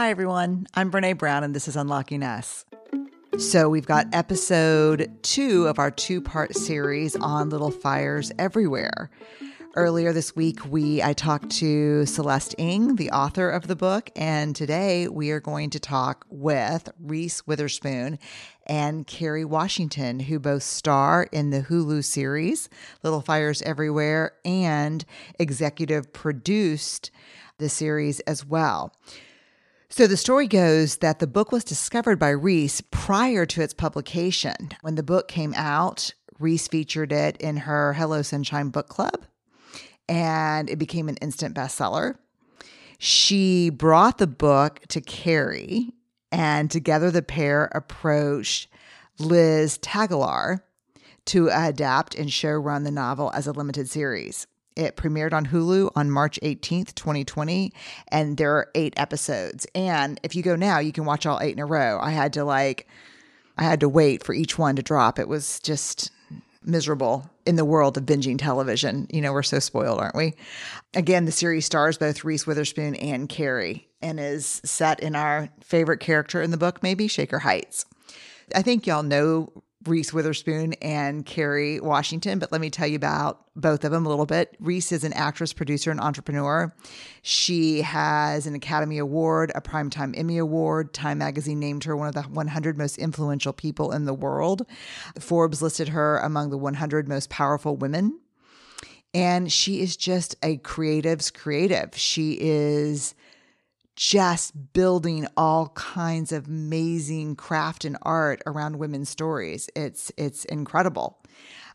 Hi, everyone. I'm Brene Brown, and this is Unlocking Us. So, we've got episode two of our two part series on little fires everywhere. Earlier this week, we I talked to Celeste Ng, the author of the book, and today we are going to talk with Reese Witherspoon and Kerry Washington, who both star in the Hulu series Little Fires Everywhere and executive produced the series as well. So the story goes that the book was discovered by Reese prior to its publication. When the book came out, Reese featured it in her Hello Sunshine book club, and it became an instant bestseller. She brought the book to Kerry, and together the pair approached Liz Tigelaar to adapt and show run the novel as a limited series. It premiered on Hulu on March 18th, 2020, and there are eight episodes. And if you go now, you can watch all eight in a row. I had to like, I had to wait for each one to drop. It was just miserable in the world of binging television. You know, we're so spoiled, aren't we? Again, the series stars both Reese Witherspoon and Kerry and is set in our favorite character in the book, maybe Shaker Heights. I think y'all know Reese Witherspoon and Kerry Washington, but let me tell you about both of them a little bit. Reese is an actress, producer, and entrepreneur. She has an Academy Award, a Primetime Emmy Award. Time magazine named her one of the 100 most influential people in the world. Forbes listed her among the 100 most powerful women. And she is just a creative's creative. She is just building all kinds of amazing craft and art around women's stories. It's it's incredible.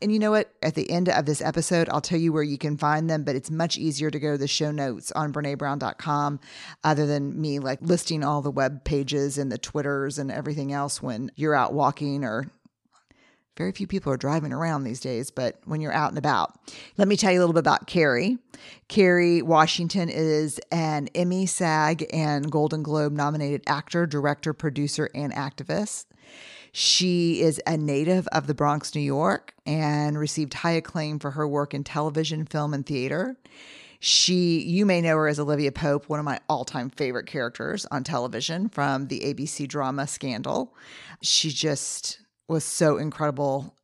And you know what? At the end of this episode, I'll tell you where you can find them, but it's much easier to go to the show notes on BreneBrown.com other than me like listing all the web pages and the Twitters and everything else when you're out walking or very few people are driving around these days, but when you're out and about. Let me tell you a little bit about Kerry. Kerry Washington is an Emmy, SAG, and Golden Globe nominated actor, director, producer, and activist. She is a native of the Bronx, New York, and received high acclaim for her work in television, film, and theater. She, you may know her as Olivia Pope, one of my all time favorite characters on television from the ABC drama Scandal. She just was so incredible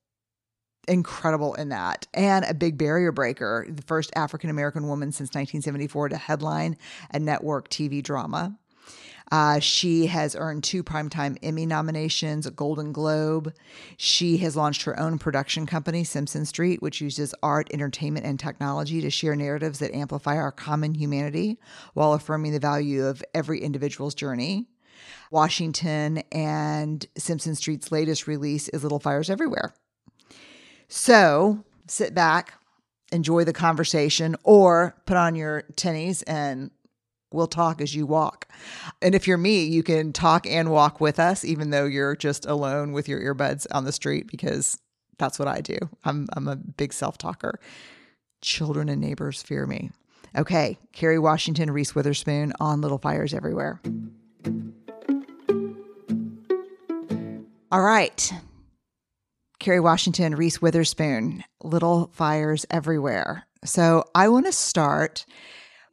incredible in that and a big barrier breaker the first african american woman since 1974 to headline a network tv drama uh, she has earned two primetime Emmy nominations, a Golden Globe. She has launched her own production company, Simpson Street, which uses art, entertainment, and technology to share narratives that amplify our common humanity while affirming the value of every individual's journey. Washington and Simpson Street's latest release is Little Fires Everywhere. So sit back, enjoy the conversation, or put on your tennies and we'll talk as you walk. And if you're me, you can talk and walk with us, even though you're just alone with your earbuds on the street, because that's what I do. I'm, I'm a big self talker. Children and neighbors fear me. Okay, Kerry Washington, Reese Witherspoon on Little Fires Everywhere. All right. Kerry Washington, Reese Witherspoon, Little Fires Everywhere. So I want to start.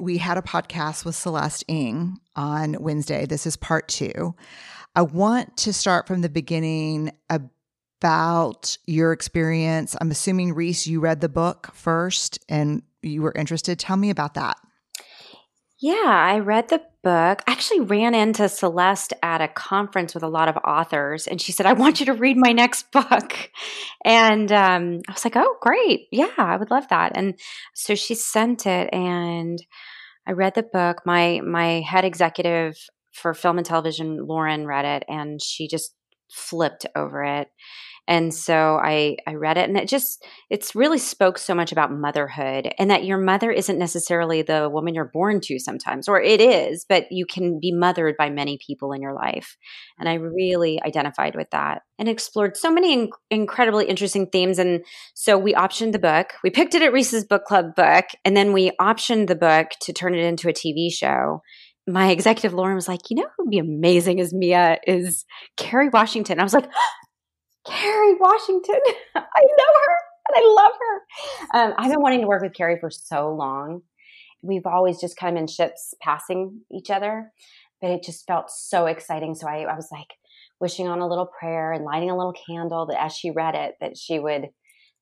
We had a podcast with Celeste Ng on Wednesday. This is part two. I want to start from the beginning about your experience. I'm assuming, Reese, you read the book first and you were interested. Tell me about that. Yeah, I read the book. I actually ran into Celeste at a conference with a lot of authors, and she said, I want you to read my next book. And um, I was like, oh, great. Yeah, I would love that. And so she sent it, and I read the book. My, my head executive for film and television, Lauren, read it, and she just flipped over it and so I, I read it and it just, it's really spoke so much about motherhood and that your mother isn't necessarily the woman you're born to sometimes, or it is, but you can be mothered by many people in your life. And I really identified with that and explored so many in- incredibly interesting themes. And so we optioned the book. We picked it at Reese's Book Club book, and then we optioned the book to turn it into a TV show my executive Lauren was like, you know who'd be amazing as Mia is Kerry Washington. I was like, Kerry Washington. I know her and I love her. Um, I've been wanting to work with Kerry for so long. We've always just kind of been ships passing each other. but it just felt so exciting. So I, I was like wishing on a little prayer and lighting a little candle that as she read it, that she would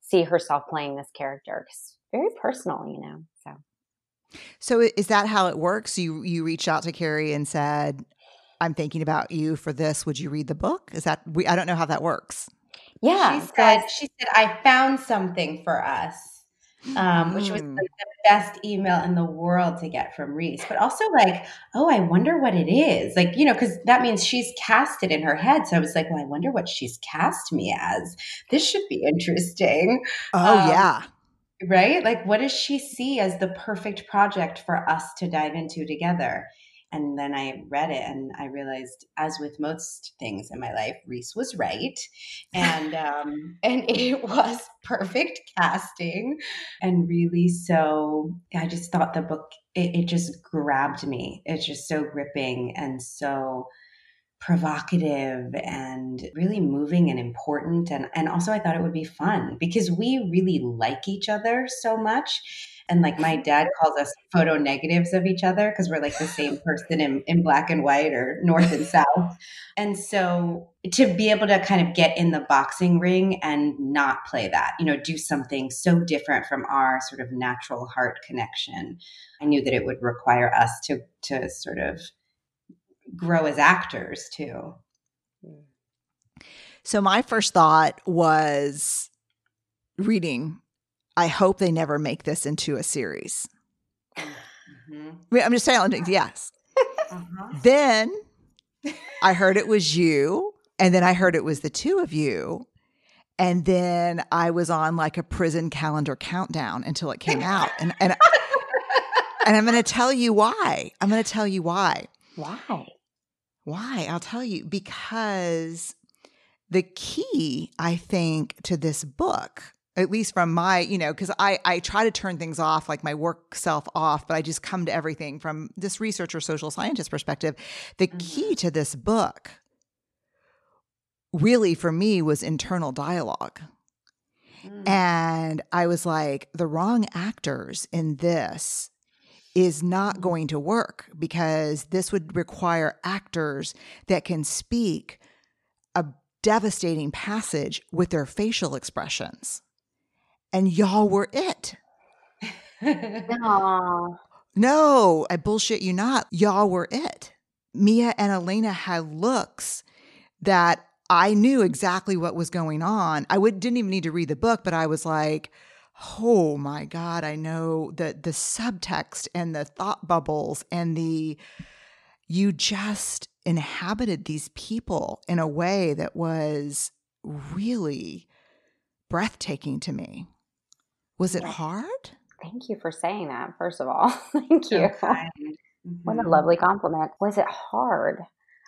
see herself playing this character. Cause very personal, you know. So. So is that how it works? You you reached out to Kerry and said, "I'm thinking about you for this. Would you read the book?" Is that we? I don't know how that works. Yeah, she said. She said, "I found something for us." um, which was mm. like the best email in the world to get from Reese. But also like, oh, I wonder what it is. Like, you know, because that means she's cast it in her head. So I was like, well, I wonder what she's cast me as. This should be interesting. Oh um, yeah. Right? Like, what does she see as the perfect project for us to dive into together? And then I read it and I realized, as with most things in my life, Reese was right. And um, and it was perfect casting. And really so I just thought the book it, it just grabbed me. It's just so gripping and so provocative and really moving and important and and also I thought it would be fun because we really like each other so much and like my dad calls us photo negatives of each other because we're like the same person in, in black and white or north and south. And so to be able to kind of get in the boxing ring and not play that, you know, do something so different from our sort of natural heart connection, I knew that it would require us to to sort of grow as actors too. So my first thought was reading I hope they never make this into a series. Mm-hmm. I'm just saying, yes. Uh-huh. Then I heard it was you, and then I heard it was the two of you. And then I was on like a prison calendar countdown until it came out. And and, and I'm going to tell you why. I'm going to tell you why. Why? Why? I'll tell you because the key I think to this book at least from my you know because i i try to turn things off like my work self off but i just come to everything from this researcher social scientist perspective the mm-hmm. key to this book really for me was internal dialogue mm. and i was like the wrong actors in this is not going to work because this would require actors that can speak a devastating passage with their facial expressions and y'all were it. no. No, I bullshit you not. Y'all were it. Mia and Elena had looks that I knew exactly what was going on. I would didn't even need to read the book, but I was like, "Oh my god, I know the the subtext and the thought bubbles and the you just inhabited these people in a way that was really breathtaking to me. Was it hard? Thank you for saying that, first of all. Thank you. Okay. What a mm-hmm. lovely compliment. Was it hard?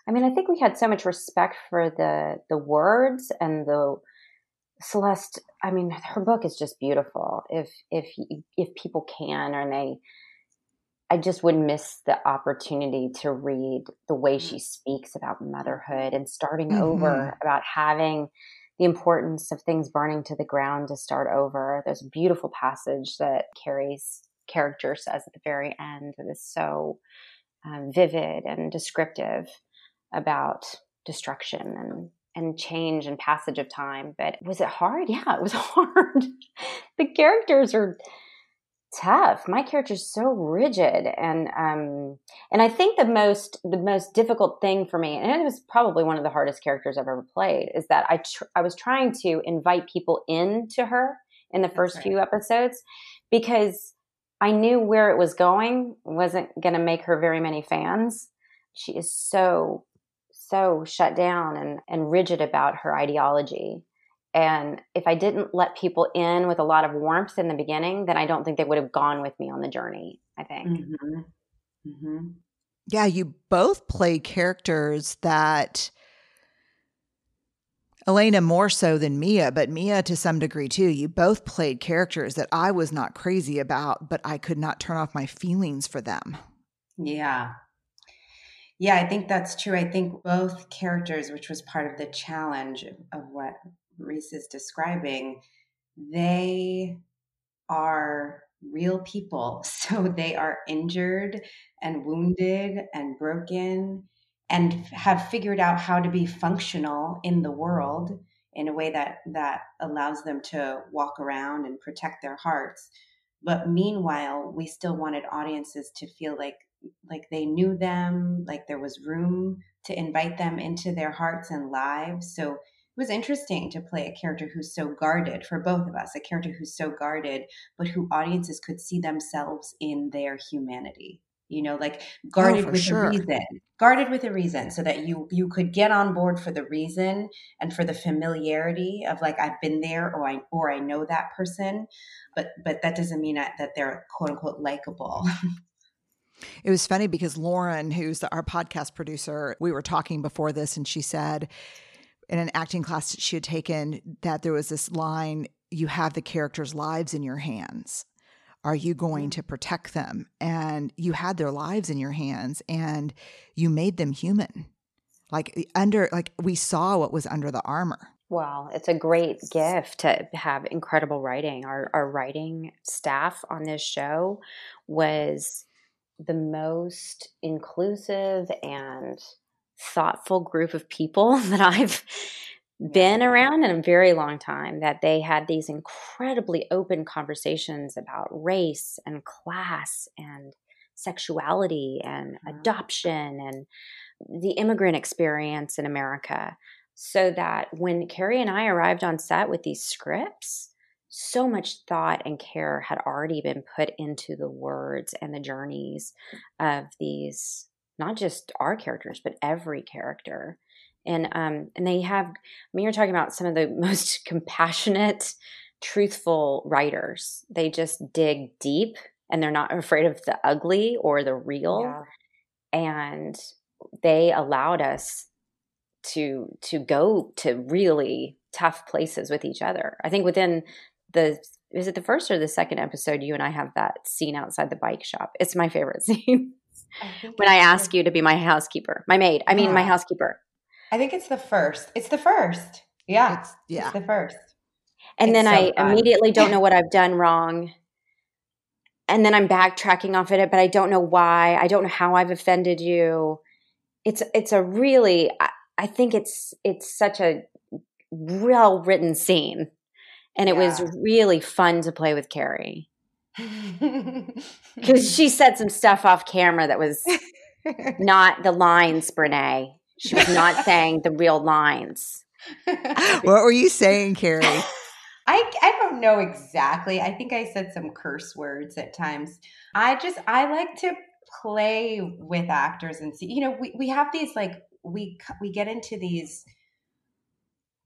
I mean, I think we had so much respect for the the words and the Celeste. I mean, her book is just beautiful. If if if people can or they, I just wouldn't miss the opportunity to read the way she mm. speaks about motherhood and starting mm-hmm. over about having the importance of things burning to the ground to start over. There's a beautiful passage that Kerry's character says at the very end that is so um, vivid and descriptive about destruction and and change and passage of time. But was it hard? Yeah, it was hard. the characters are tough. My character is so rigid, and um, and I think the most the most difficult thing for me, and it was probably one of the hardest characters I've ever played, is that I tr- I was trying to invite people into her in the first right. few episodes because I knew where it was going wasn't going to make her very many fans. She is so so shut down and and rigid about her ideology and if I didn't let people in with a lot of warmth in the beginning, then I don't think they would have gone with me on the journey. I think. Mm-hmm. Mm-hmm. Yeah, you both play characters that Elena more so than Mia, but Mia to some degree too. You both played characters that I was not crazy about, but I could not turn off my feelings for them. Yeah. Yeah, I think that's true. I think both characters, which was part of the challenge of what Reese is describing, they are real people. So they are injured and wounded and broken and have figured out how to be functional in the world in a way that that allows them to walk around and protect their hearts but meanwhile we still wanted audiences to feel like like they knew them like there was room to invite them into their hearts and lives so it was interesting to play a character who's so guarded for both of us a character who's so guarded but who audiences could see themselves in their humanity you know like guarded oh, with sure. a reason guarded with a reason so that you you could get on board for the reason and for the familiarity of like i've been there or i or i know that person but but that doesn't mean that, that they're quote unquote likable It was funny because Lauren, who's our podcast producer, we were talking before this, and she said in an acting class that she had taken that there was this line you have the characters' lives in your hands. Are you going mm. to protect them? And you had their lives in your hands and you made them human. Like under like we saw what was under the armor. Well, it's a great gift to have incredible writing. Our our writing staff on this show was the most inclusive and thoughtful group of people that I've been around in a very long time that they had these incredibly open conversations about race and class and sexuality and mm-hmm. adoption and the immigrant experience in America. So that when Kerry and I arrived on set with these scripts, so much thought and care had already been put into the words and the journeys of these, not just our characters, but every character and um, and they have. I mean, you're talking about some of the most compassionate, truthful writers. They just dig deep, and they're not afraid of the ugly or the real, yeah. and they allowed us to to go to really tough places with each other. I think within the is it the first or the second episode you and I have that scene outside the bike shop. It's my favorite scene. I when I ask you to be my housekeeper, my maid. I mean, my uh-huh. housekeeper. I think it's the first. It's the first. Yeah. It's, yeah. It's the first. And it's then so I fun. immediately don't know what I've done wrong. And then I'm backtracking off of it, but I don't know why. I don't know how I've offended you. It's it's a really I, I think it's it's such a well written scene. And it yeah. was really fun to play with Kerry. Because she said some stuff off camera that was not the lines, Brene. She was not saying the real lines. what were you saying, Kerry? I, I don't know exactly. I think I said some curse words at times. I just I like to play with actors and see. You know, we we have these like we we get into these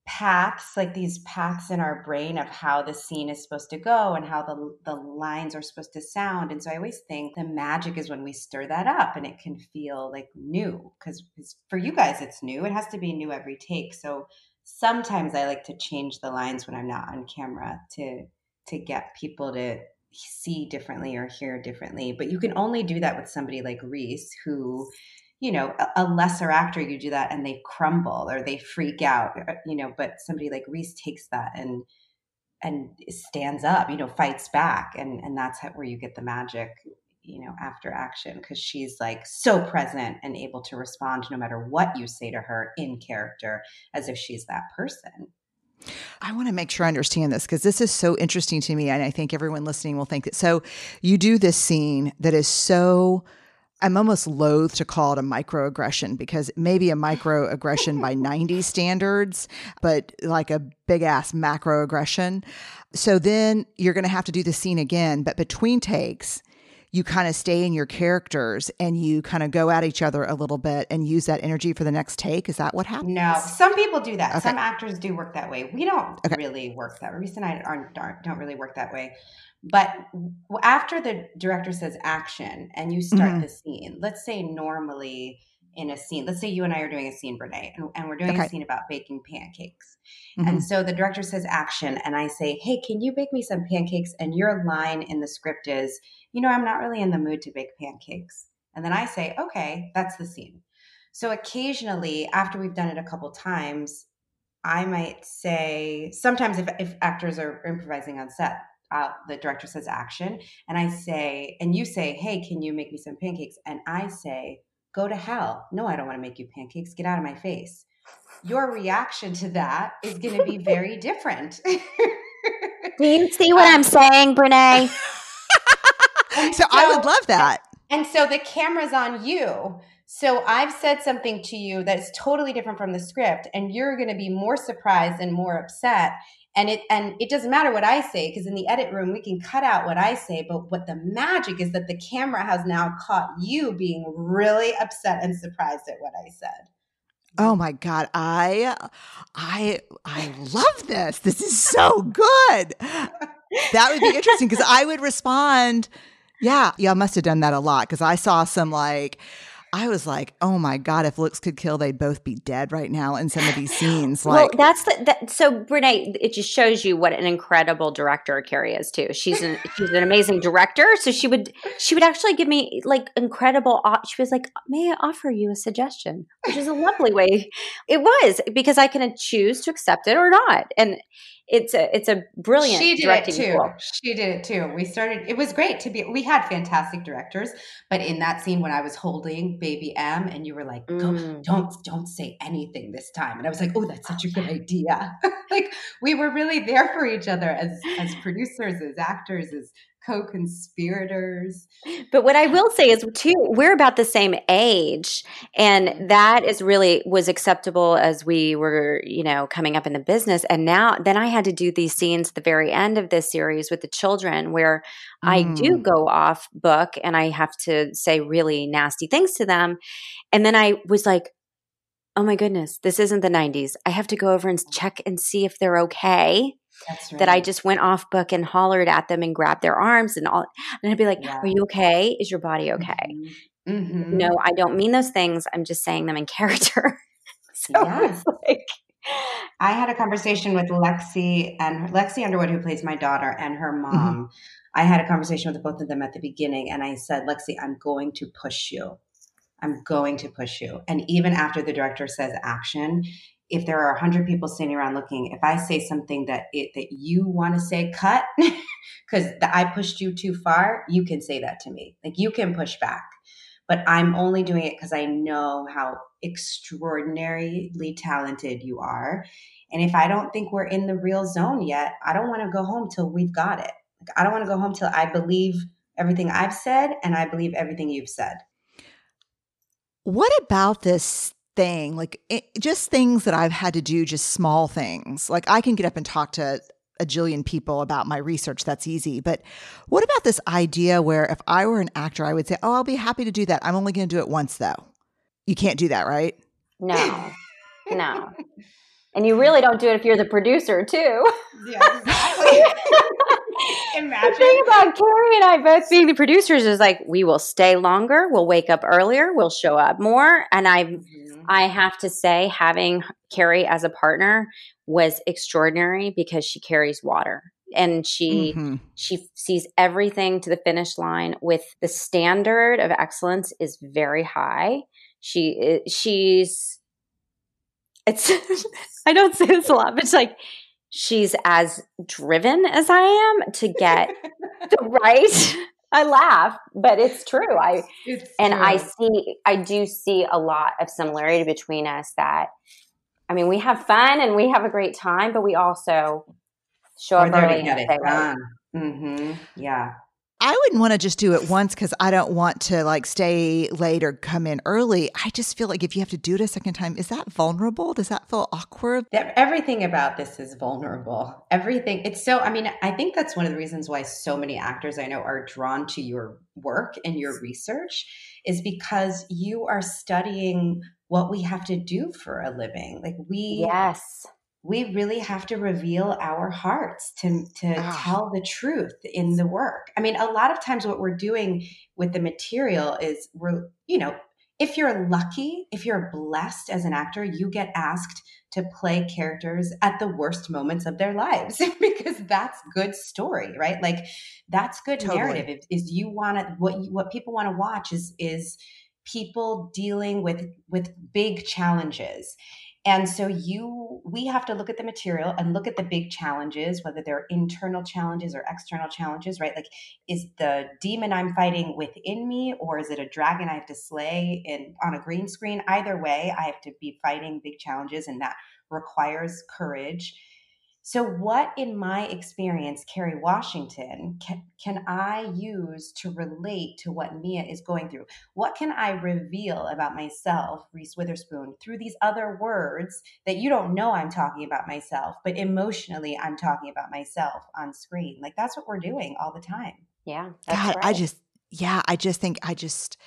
paths like these paths in our brain of how the scene is supposed to go and how the the lines are supposed to sound. And so i always think the magic is when we stir that up and it can feel like new because for you guys it's new. It has to be new every take. So sometimes i like to change the lines when i'm not on camera to to get people to see differently or hear differently. But you can only do that with somebody like reese who you know a, lesser actor you do that and they crumble or they freak out uh, you know but somebody like reese takes that and and stands up you know fights back and and that's how, where you get the magic you know after action because she's like so present and able to respond no matter what you say to her in character as if she's that person I want to make sure I understand this because this is so interesting to me. And I think everyone listening will think that. So, you do this scene that is so I'm almost loath to call it a microaggression because it may be a microaggression by 90 standards, but like a big ass macroaggression. So then you're going to have to do the scene again, but between takes, you kind of stay in your characters and you kind of go at each other a little bit and use that energy for the next take. Is that what happens? No, some people do that. Okay. Some actors do work that way. We don't okay. really work that way. Reese and I aren't, don't really work that way. But after the director says action and you start mm-hmm. the scene, let's say normally in a scene, let's say you and I are doing a scene, Brene, and, and we're doing okay. a scene about baking pancakes. Mm-hmm. And so the director says action, and I say, Hey, can you bake me some pancakes? And your line in the script is, You know, I'm not really in the mood to bake pancakes. And then I say, Okay, that's the scene. So occasionally, after we've done it a couple times, I might say, sometimes if, if actors are improvising on set, uh, the director says action, and I say, and you say, hey, can you make me some pancakes? And I say, go to hell. No, I don't want to make you pancakes. Get out of my face. Your reaction to that is going to be very different. Do you see what um, I'm saying, Brene? so, so I would love that. And so the camera's on you. So I've said something to you that is totally different from the script, and you're going to be more surprised and more upset. And it and it doesn't matter what I say because in the edit room we can cut out what I say. But what the magic is that the camera has now caught you being really upset and surprised at what I said. Oh my god, I I I love this. This is so good. That would be interesting because I would respond, yeah, I must have done that a lot because I saw some like I was like, oh my God, if looks could kill, they'd both be dead right now in some of these scenes. Like, well, that's the, that, so Brene, it just shows you what an incredible director Kerry is too. She's an, she's an amazing director. So she would, she would actually give me like incredible, she was like, may I offer you a suggestion? Which is a lovely way. It was because I can choose to accept it or not. And it's a it's a brilliant. She did it too. Tool. She did it too. We started. It was great to be. We had fantastic directors, but in that scene when I was holding baby M, and you were like, mm. "Don't don't say anything this time," and I was like, "Oh, that's such a good idea." like we were really there for each other as as producers, as actors, as co-conspirators. But what I will say is too, we're about the same age. And that is really was acceptable as we were, you know, coming up in the business. And now then I had to do these scenes at the very end of this series with the children where mm. I do mm. go off book and I have to say really nasty things to them. And then I was like, oh my goodness, this isn't the 90s. I have to go over and check and see if they're okay. Right. That I just went off book and hollered at them and grabbed their arms and all. And I'd be like, yeah. Are you okay? Is your body okay? Mm-hmm. Mm-hmm. No, I don't mean those things. I'm just saying them in character. so yes. like, I had a conversation with Lexi and Lexi Underwood, who plays my daughter, and her mm-hmm. mom. Mm-hmm. I had a conversation with both of them at the beginning, and I said, Lexi, I'm going to push you. I'm going to push you. And even after the director says action, if there are 100 people standing around looking if i say something that it that you want to say cut because i pushed you too far you can say that to me. Like you can push back. But i'm only doing it because i know how extraordinarily talented you are. And if i don't think we're in the real zone yet i don't want to go home till we've got it. Like, i don't want to go home till i believe everything i've said and i believe everything you've said. What about this thing, like it, just things that I've had to do, just small things. Like I can get up and talk to a jillion people about my research. That's easy. But what about this idea where if I were an actor, I would say, oh, I'll be happy to do that. I'm only going to do it once, though. You can't do that, right? No, no. And you really don't do it if you're the producer, too. Yeah, exactly. Imagine. The thing about Kerry and I both being the producers is like we will stay longer, we'll wake up earlier, we'll show up more, and I mm-hmm. I have to say having Kerry as a partner was extraordinary because she carries water and she mm-hmm. she sees everything to the finish line with the standard of excellence is very high. She she's it's I don't say this a lot, but it's like she's as driven as I am to get the right. I laugh, but it's true. I it's and true. I see I do see a lot of similarity between us that I mean, we have fun and we have a great time, but we also show up early and say, right. Mm-hmm. Yeah. I wouldn't want to just do it once because I don't want to like stay late or come in early. I just feel like if you have to do it a second time, is that vulnerable? Does that feel awkward? Everything about this is vulnerable. Everything. It's so, I mean, I think that's one of the reasons why so many actors I know are drawn to your work and your research is because you are studying what we have to do for a living. Like we, yes we really have to reveal our hearts to, to oh. tell the truth in the work. I mean, a lot of times what we're doing with the material is we're, you know, if you're lucky, if you're blessed as an actor, you get asked to play characters at the worst moments of their lives because that's good story, right? Like that's good totally. narrative. Is you want to what what people want to watch is is people dealing with with big challenges And so you we have to look at the material and look at the big challenges, whether they're internal challenges or external challenges, right? Like is the demon I'm fighting within me or is it a dragon I have to slay in on a green screen? Either way, I have to be fighting big challenges and that requires courage so, what in my experience, Kerry Washington, can, can I use to relate to what Mia is going through? What can I reveal about myself, Reese Witherspoon, through these other words that you don't know I'm talking about myself, but emotionally I'm talking about myself on screen? Like, that's what we're doing all the time. Yeah. God, right. I just, yeah, I just think, I just,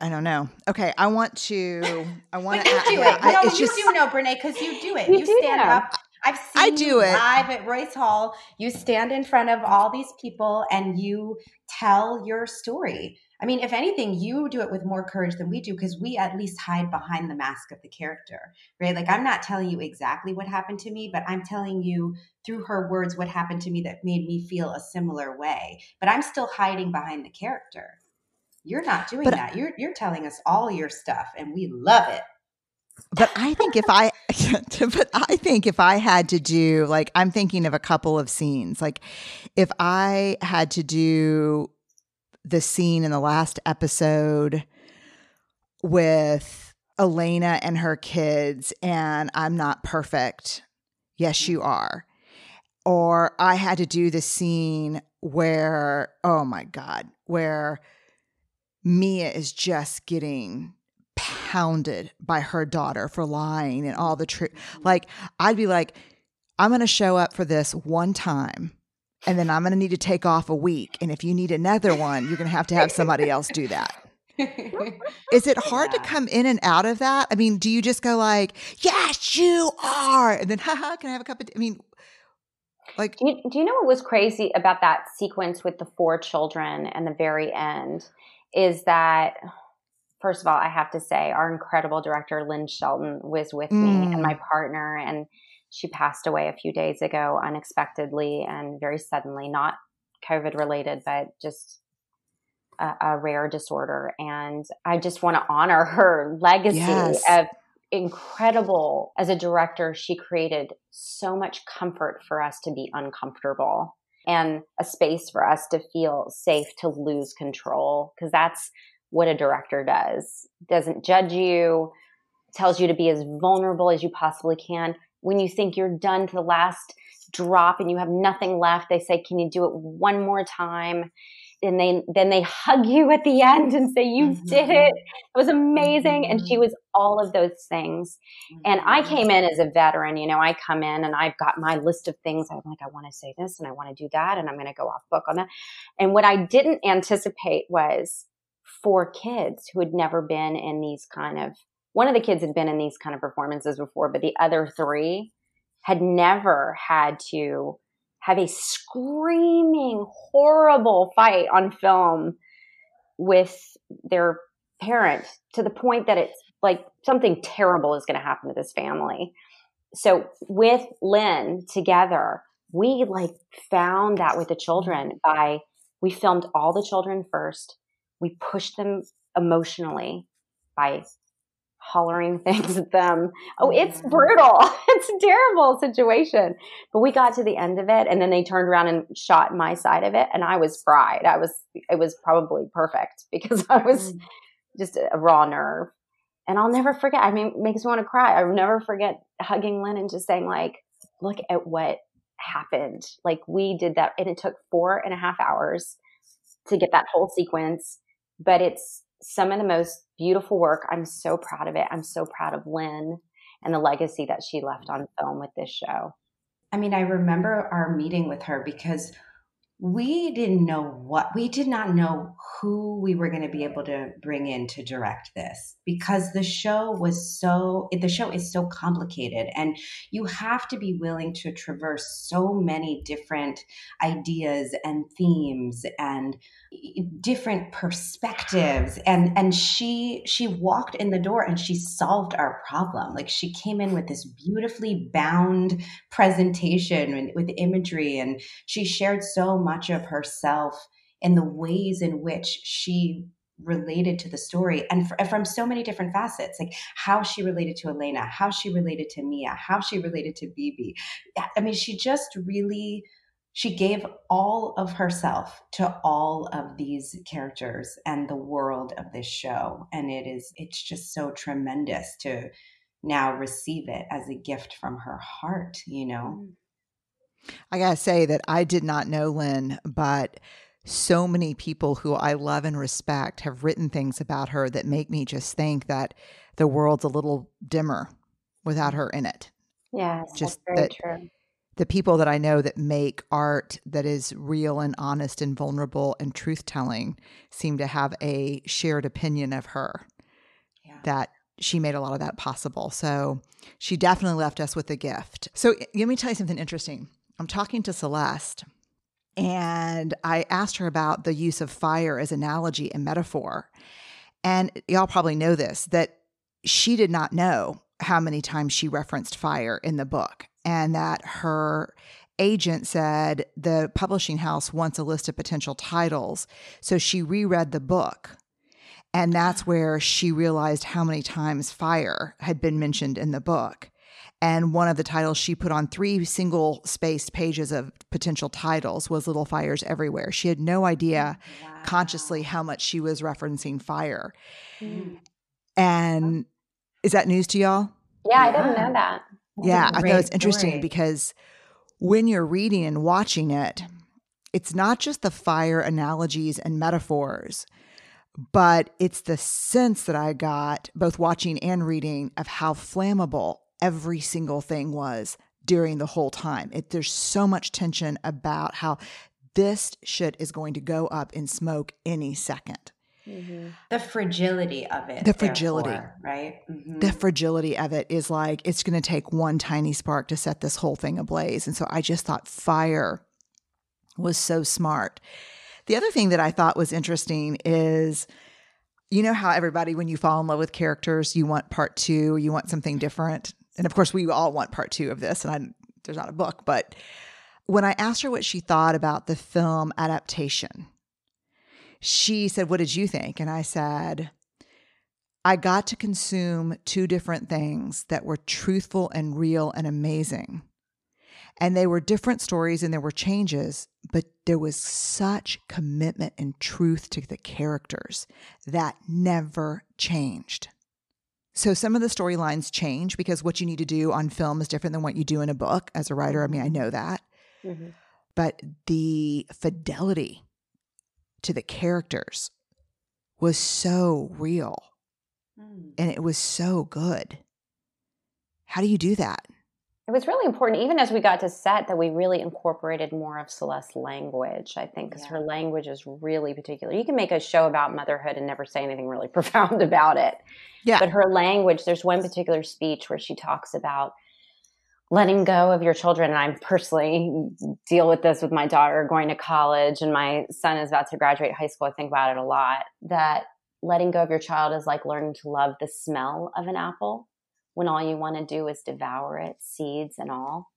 I don't know. Okay, I want to. I want to. You do it. No, you just, do know, Brene, because you do it. You, you stand up I've seen I do it live at Royce Hall. You stand in front of all these people and you tell your story. I mean, if anything, you do it with more courage than we do because we at least hide behind the mask of the character, right? Like, I'm not telling you exactly what happened to me, but I'm telling you through her words what happened to me that made me feel a similar way. But I'm still hiding behind the character. You're not doing but, that. You're you're telling us all your stuff, and we love it. But I think if I, but I think if I had to do, like, I'm thinking of a couple of scenes. Like, if I had to do the scene in the last episode with Elena and her kids, and I'm not perfect. Yes, you mm-hmm. are. Or I had to do the scene where, oh my God, where Mia is just getting pounded by her daughter for lying and all the truth. Like, I'd be like, I'm going to show up for this one time and then I'm going to need to take off a week. And if you need another one, you're going to have to have somebody else do that. Is it hard yeah. to come in and out of that? I mean, do you just go like, "Yes, you are," and then, haha, can I have a cup of? Tea? I mean, like, do you, do you know what was crazy about that sequence with the four children and the very end? Is that first of all, I have to say, our incredible director, Lynn Shelton, was with mm. me and my mm. partner. And she passed away a few days ago unexpectedly and very suddenly, not COVID related, but just a, a rare disorder. And I just want to honor her legacy yes. of incredible as a director. She created so much comfort for us to be uncomfortable and a space for us to feel safe to lose control because that's what a director does. Doesn't judge you, tells you to be as vulnerable as you possibly can. When you think you're done to the last drop and you have nothing left, they say, "Can you do it one more time?" And they then they hug you at the end and say, "You mm-hmm. did it. It was amazing." Mm-hmm. And she mm-hmm. was all of those things. Mm-hmm. And I mm-hmm. came in as a veteran. You know, I come in and I've got my list of things. I'm like, I want to say this and I want to do that, and I'm going to go off book on that. And what I didn't anticipate was four kids who had never been in these kind of one of the kids had been in these kind of performances before, but the other three had never had to have a screaming, horrible fight on film with their parent to the point that it's like something terrible is going to happen to this family. So with Lynn together, we like found that with the children by we filmed all the children first we push them emotionally by hollering things at them. Oh, it's brutal. It's a terrible situation. But we got to the end of it and then they turned around and shot my side of it and I was fried. I was it was probably perfect because I was mm. just a raw nerve. And I'll never forget. I mean, it makes me want to cry. I'll never forget hugging Lynn and just saying like, look at what happened. Like we did that and it took four and a half hours to get that whole sequence but it's some of the most beautiful work. I'm so proud of it. I'm so proud of Lynn and the legacy that she left on film with this show. I mean, I remember our meeting with her because we didn't know what we did not know who we were going to be able to bring in to direct this because the show was so the show is so complicated and you have to be willing to traverse so many different ideas and themes and different perspectives. And and she she walked in the door and she solved our problem. Like she came in with this beautifully bound presentation with imagery and she shared so much of herself and the ways in which she related to the story and from so many different facets. Like how she related to elena how she related to mia how she related to Bebe. I mean she just really she gave all of herself to all of these characters and the world of this show and it is it's just so tremendous to now receive it as a gift from her heart you know mm. i gotta say that i did not know lynn but so many people who I love and respect have written things about her that make me just think that the world's a little dimmer without her in it. Yes, just that true. The people that I know that make art that is real and honest and vulnerable and truth telling seem to have a shared opinion of her. Yeah. That she made a lot of that possible. So she definitely left us with a gift. So let me tell you something interesting. I'm talking to Celeste and I asked her about the use of fire as analogy and metaphor. And y'all probably know this that she did not know how many times she referenced fire in the book, and that her agent said the publishing house wants a list of potential titles. So she reread the book. And that's where she realized how many times fire had been mentioned in the book. And one of the titles she put on three single spaced pages of potential titles was Little Fires Everywhere. She had no idea wow. consciously how much she was referencing fire. Mm. And is that news to y'all? Yeah, yeah. I didn't know that. That's yeah, I thought it was interesting story. because when you're reading and watching it, it's not just the fire analogies and metaphors, but it's the sense that I got both watching and reading of how flammable every single thing was during the whole time. It, there's so much tension about how this shit is going to go up in smoke any 2nd mm-hmm. The fragility of it. The fragility. right? Mm-hmm. The fragility of it is like it's going to take one tiny spark to set this whole thing ablaze. And so I just thought fire was so smart. The other thing that I thought was interesting is you know how everybody, when you fall in love with characters, you want part two, you want something different and of course we all want part two of this and I, there's not a book but when i asked her what she thought about the film adaptation she said what did you think and i said i got to consume two different things that were truthful and real and amazing and they were different stories and there were changes but there was such commitment and truth to the characters that never changed so some of the storylines change because what you need to do on film is different than what you do in a book as a writer. I mean, I know that. Mm-hmm. But the fidelity to the characters was so real mm. and it was so good. How do you do that? It was really important, even as we got to set, that we really incorporated more of Celeste's language, I think, because yeah. her language is really particular. You can make a show about motherhood and never say anything really profound about it. Yeah. But her language, there's one particular speech where she talks about letting go of your children. And I personally deal with this with my daughter going to college and my son is about to graduate high school. I think about it a lot that letting go of your child is like learning to love the smell of an apple when all you want to do is devour it, seeds and all.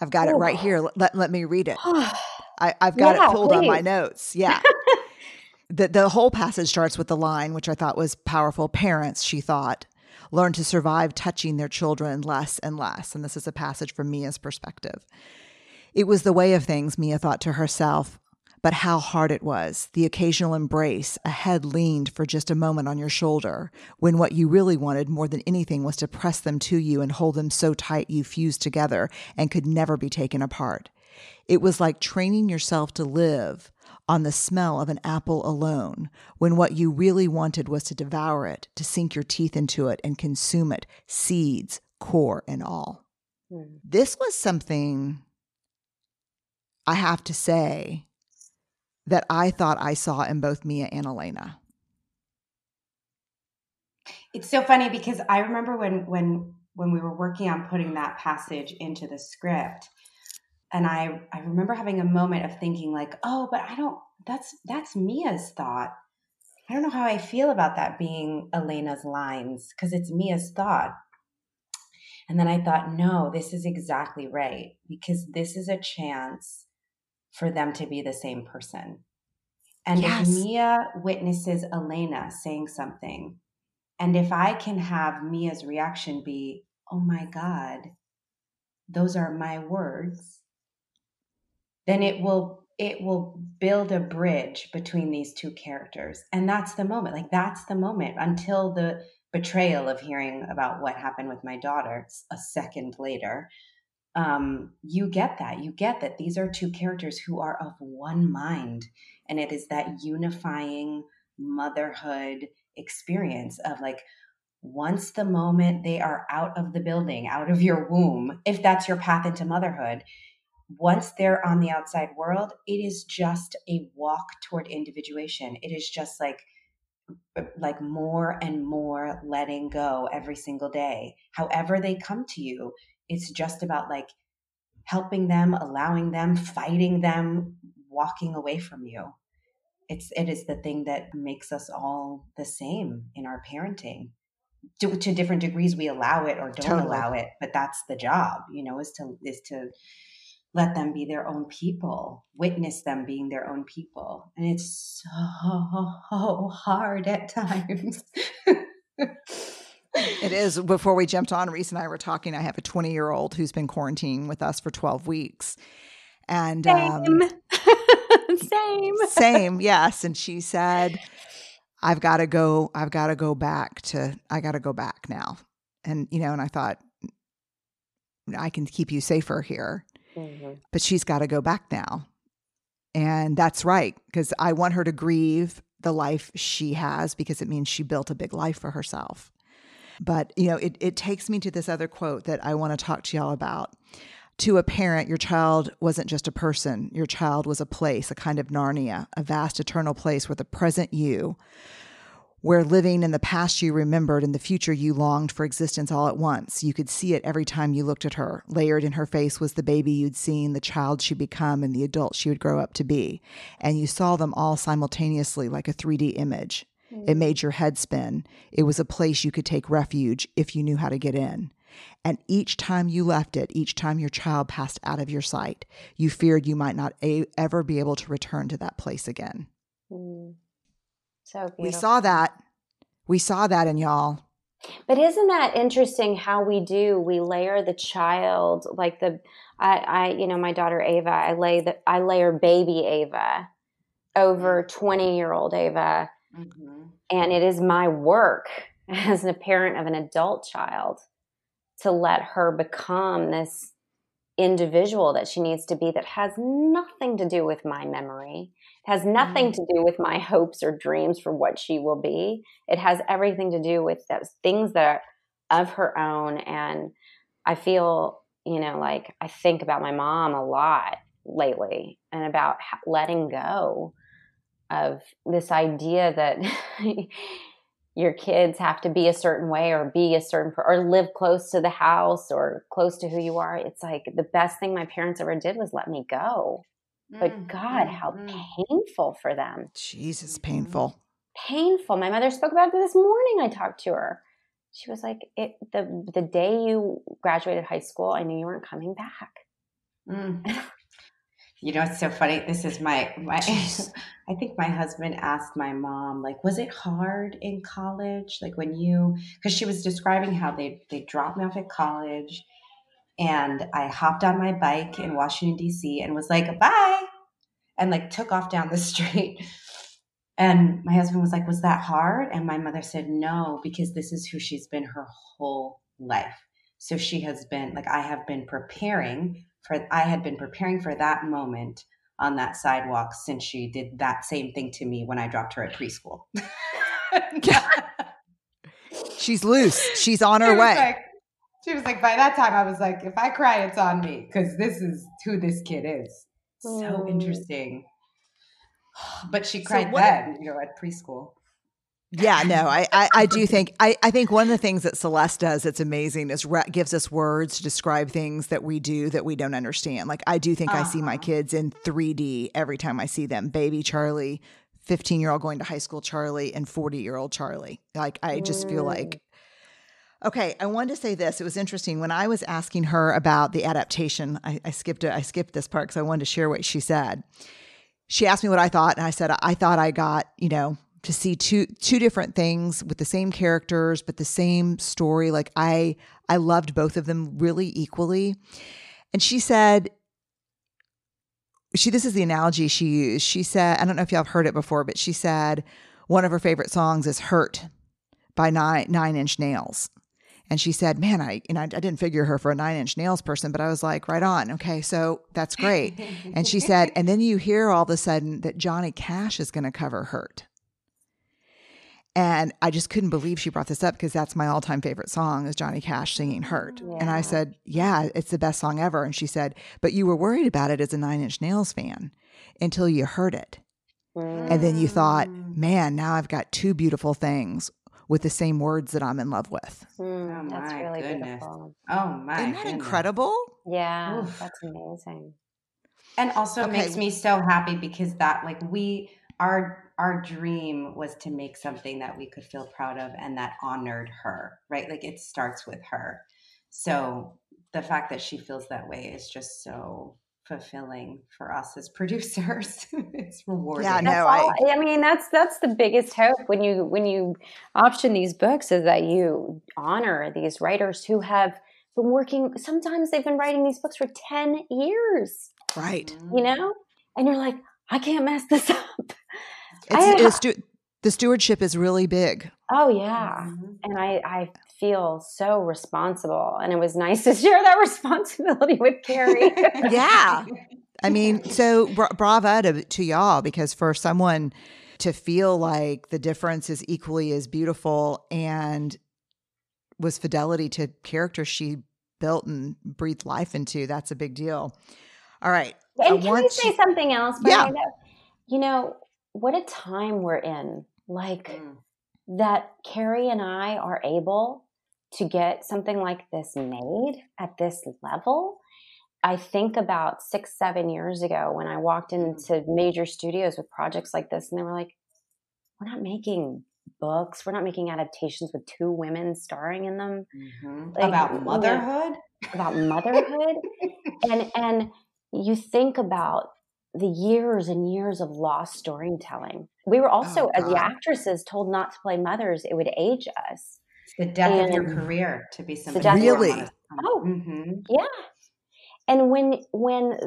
I've got Ooh. it right here. Let, let me read it. I, have got yeah, it pulled please. on my notes. Yeah. the, the whole passage starts with the line, which I thought was powerful. Parents, she thought, learn to survive touching their children less and less. And this is a passage from Mia's perspective. It was the way of things, Mia thought to herself but how hard it was. The occasional embrace, a head leaned for just a moment on your shoulder, when what you really wanted more than anything was to press them to you and hold them so tight you fused together and could never be taken apart. It was like training yourself to live on the smell of an apple alone, when what you really wanted was to devour it, to sink your teeth into it and consume it, seeds, core, and all. Mm. This was something I have to say that I thought I saw in both Mia and Elena. It's so funny because I remember when when when we were working on putting that passage into the script and I I remember having a moment of thinking like, "Oh, but I don't that's that's Mia's thought. I don't know how I feel about that being Elena's lines because it's Mia's thought." And then I thought, "No, this is exactly right because this is a chance for them to be the same person. And Yes. if Mia witnesses Elena saying something, and if I can have Mia's reaction be, oh my God, those are my words, then it will it will build a bridge between these two characters. And that's the moment. Like that's the moment until the betrayal of hearing about what happened with my daughter a second later. Um, you get that. You get that these are two characters who are of one mind. And it is that unifying motherhood experience of like, once the moment they are out of the building, out of your womb, if that's your path into motherhood, once they're on the outside world, it is just a walk toward individuation. It is just like like more and more letting go every single day. However they come to you, it's just about like helping them, allowing them, fighting them, walking away from you. It's it is the thing that makes us all the same in our parenting. To, to different degrees we allow it or don't Totally. allow it, but that's the job, you know, is to is to let them be their own people, witness them being their own people. And it's so hard at times. It is. Before we jumped on, Reese and I were talking. I have a 20 year old who's been quarantining with us for 12 weeks. And um, Same. Same. same, yes. And she said, I've got to go, I've got to go back to, I got to go back now. And, you know, and I thought, I can keep you safer here, Mhm. but she's got to go back now. And that's right, because I want her to grieve the life she has because it means she built a big life for herself. But, you know, it, it takes me to this other quote that I want to talk to y'all about. To a parent, your child wasn't just a person. Your child was a place, a kind of Narnia, a vast eternal place where the present you, where living in the past you remembered and the future you longed for existence all at once. You could see it every time you looked at her. Layered in her face was the baby you'd seen, the child she'd become, and the adult she would grow up to be. And you saw them all simultaneously like a 3D image. It made your head spin. It was a place you could take refuge if you knew how to get in. And each time you left it, each time your child passed out of your sight, you feared you might not a- ever be able to return to that place again. Mm. So beautiful. We saw that. We saw that in y'all. But isn't that interesting how we do? We layer the child like the I, I you know, my daughter Ava, I lay the I layer baby Ava over twenty year old Ava. Mhm. And it is my work as a parent of an adult child to let her become this individual that she needs to be that has nothing to do with my memory. It has nothing mm-hmm. to do with my hopes or dreams for what she will be. It has everything to do with those things that are of her own. And I feel, you know, like I think about my mom a lot lately and about letting go of this idea that your kids have to be a certain way or be a certain or live close to the house or close to who you are it's like the best thing my parents ever did was let me go but Mm, god mm, how mm. painful for them Jesus, painful. painful my mother spoke about it this morning i talked to her she was like it the the day you graduated high school i knew you weren't coming back Mm. You know, it's so funny. This is my my. I think my husband asked my mom, like, was it hard in college? Like when you, because she was describing how they they dropped me off at college, and I hopped on my bike in Washington D.C. and was like, bye, and like took off down the street. And my husband was like, was that hard? And my mother said, no, because this is who she's been her whole life. So she has been like, I have been preparing for, I had been preparing for that moment on that sidewalk since she did that same thing to me when I dropped her at preschool. She's loose. She's on her way. like- she was like, by that time, I was like, if I cry, it's on me because this is who this kid is. So Mm. interesting. But she cried what- then, you know, at preschool. Yeah, no, I, I, I do think I, I think one of the things that Celeste does that's amazing is re- gives us words to describe things that we do that we don't understand. Like I do think I see my Uh-huh. kids in 3D every time I see them. Baby Charlie, 15 year old going to high school Charlie, and 40 year old Charlie. Like I just feel like. Okay, I wanted to say this. It was interesting when I was asking her about the adaptation. I, I skipped it. I skipped this part because I wanted to share what she said. she asked me what I thought, and I said I thought I got you know to see two two different things with the same characters but the same story. Like I I loved both of them really equally. And she said she this is the analogy she used. She said, I don't know if y'all have heard it before, but she said one of her favorite songs is Hurt by Nine Nine Inch Nails. And she said, Man, I and I, I didn't figure her for a nine inch nails person, but I was like, right on. Okay, so that's great. and she said, and then you hear all of a sudden that Johnny Cash is gonna cover Hurt. And I just couldn't believe she brought this up because that's my all time favorite song is Johnny Cash singing Hurt. Yeah. And I said, Yeah, it's the best song ever. And she said, But you were worried about it as a Nine Inch Nails fan until you heard it. Mm. And then you thought, mm. Man, now I've got two beautiful things with the same words that I'm in love with. Mm, oh, that's really goodness. beautiful. Oh my Isn't that goodness. incredible? Yeah, Oof. that's amazing. And also okay. makes me so happy because that like we our our dream was to make something that we could feel proud of and that honored her, right? Like it starts with her. So the fact that she feels that way is just so fulfilling for us as producers. it's rewarding. Yeah, no, I, I mean that's that's the biggest hope when you when you option these books is that you honor these writers who have been working sometimes they've been writing these books for 10 years. Right. You know? And you're like, I can't mess this up. It's, it's stu- the stewardship is really big. Oh yeah, mm-hmm. and I I feel so responsible, and it was nice to share that responsibility with Kerry. yeah, I mean, so bra- bravo to, to y'all because for someone to feel like the difference is equally as beautiful and was fidelity to characters she built and breathed life into, that's a big deal. All right. And I can I say to, something else? Yeah. You know, what a time we're in. Like mm. that Kerry and I are able to get something like this made at this level. I think about six, seven years ago when I walked mm. into major studios with projects like this, and they were like, we're not making books, we're not making adaptations with two women starring in them. Mm-hmm. Like, about motherhood? About motherhood. and and you think about the years and years of lost storytelling. We were also, oh, as the actresses, told not to play mothers; it would age us. the death and of your career to be somebody. Really? Oh, mm-hmm. yeah. And when when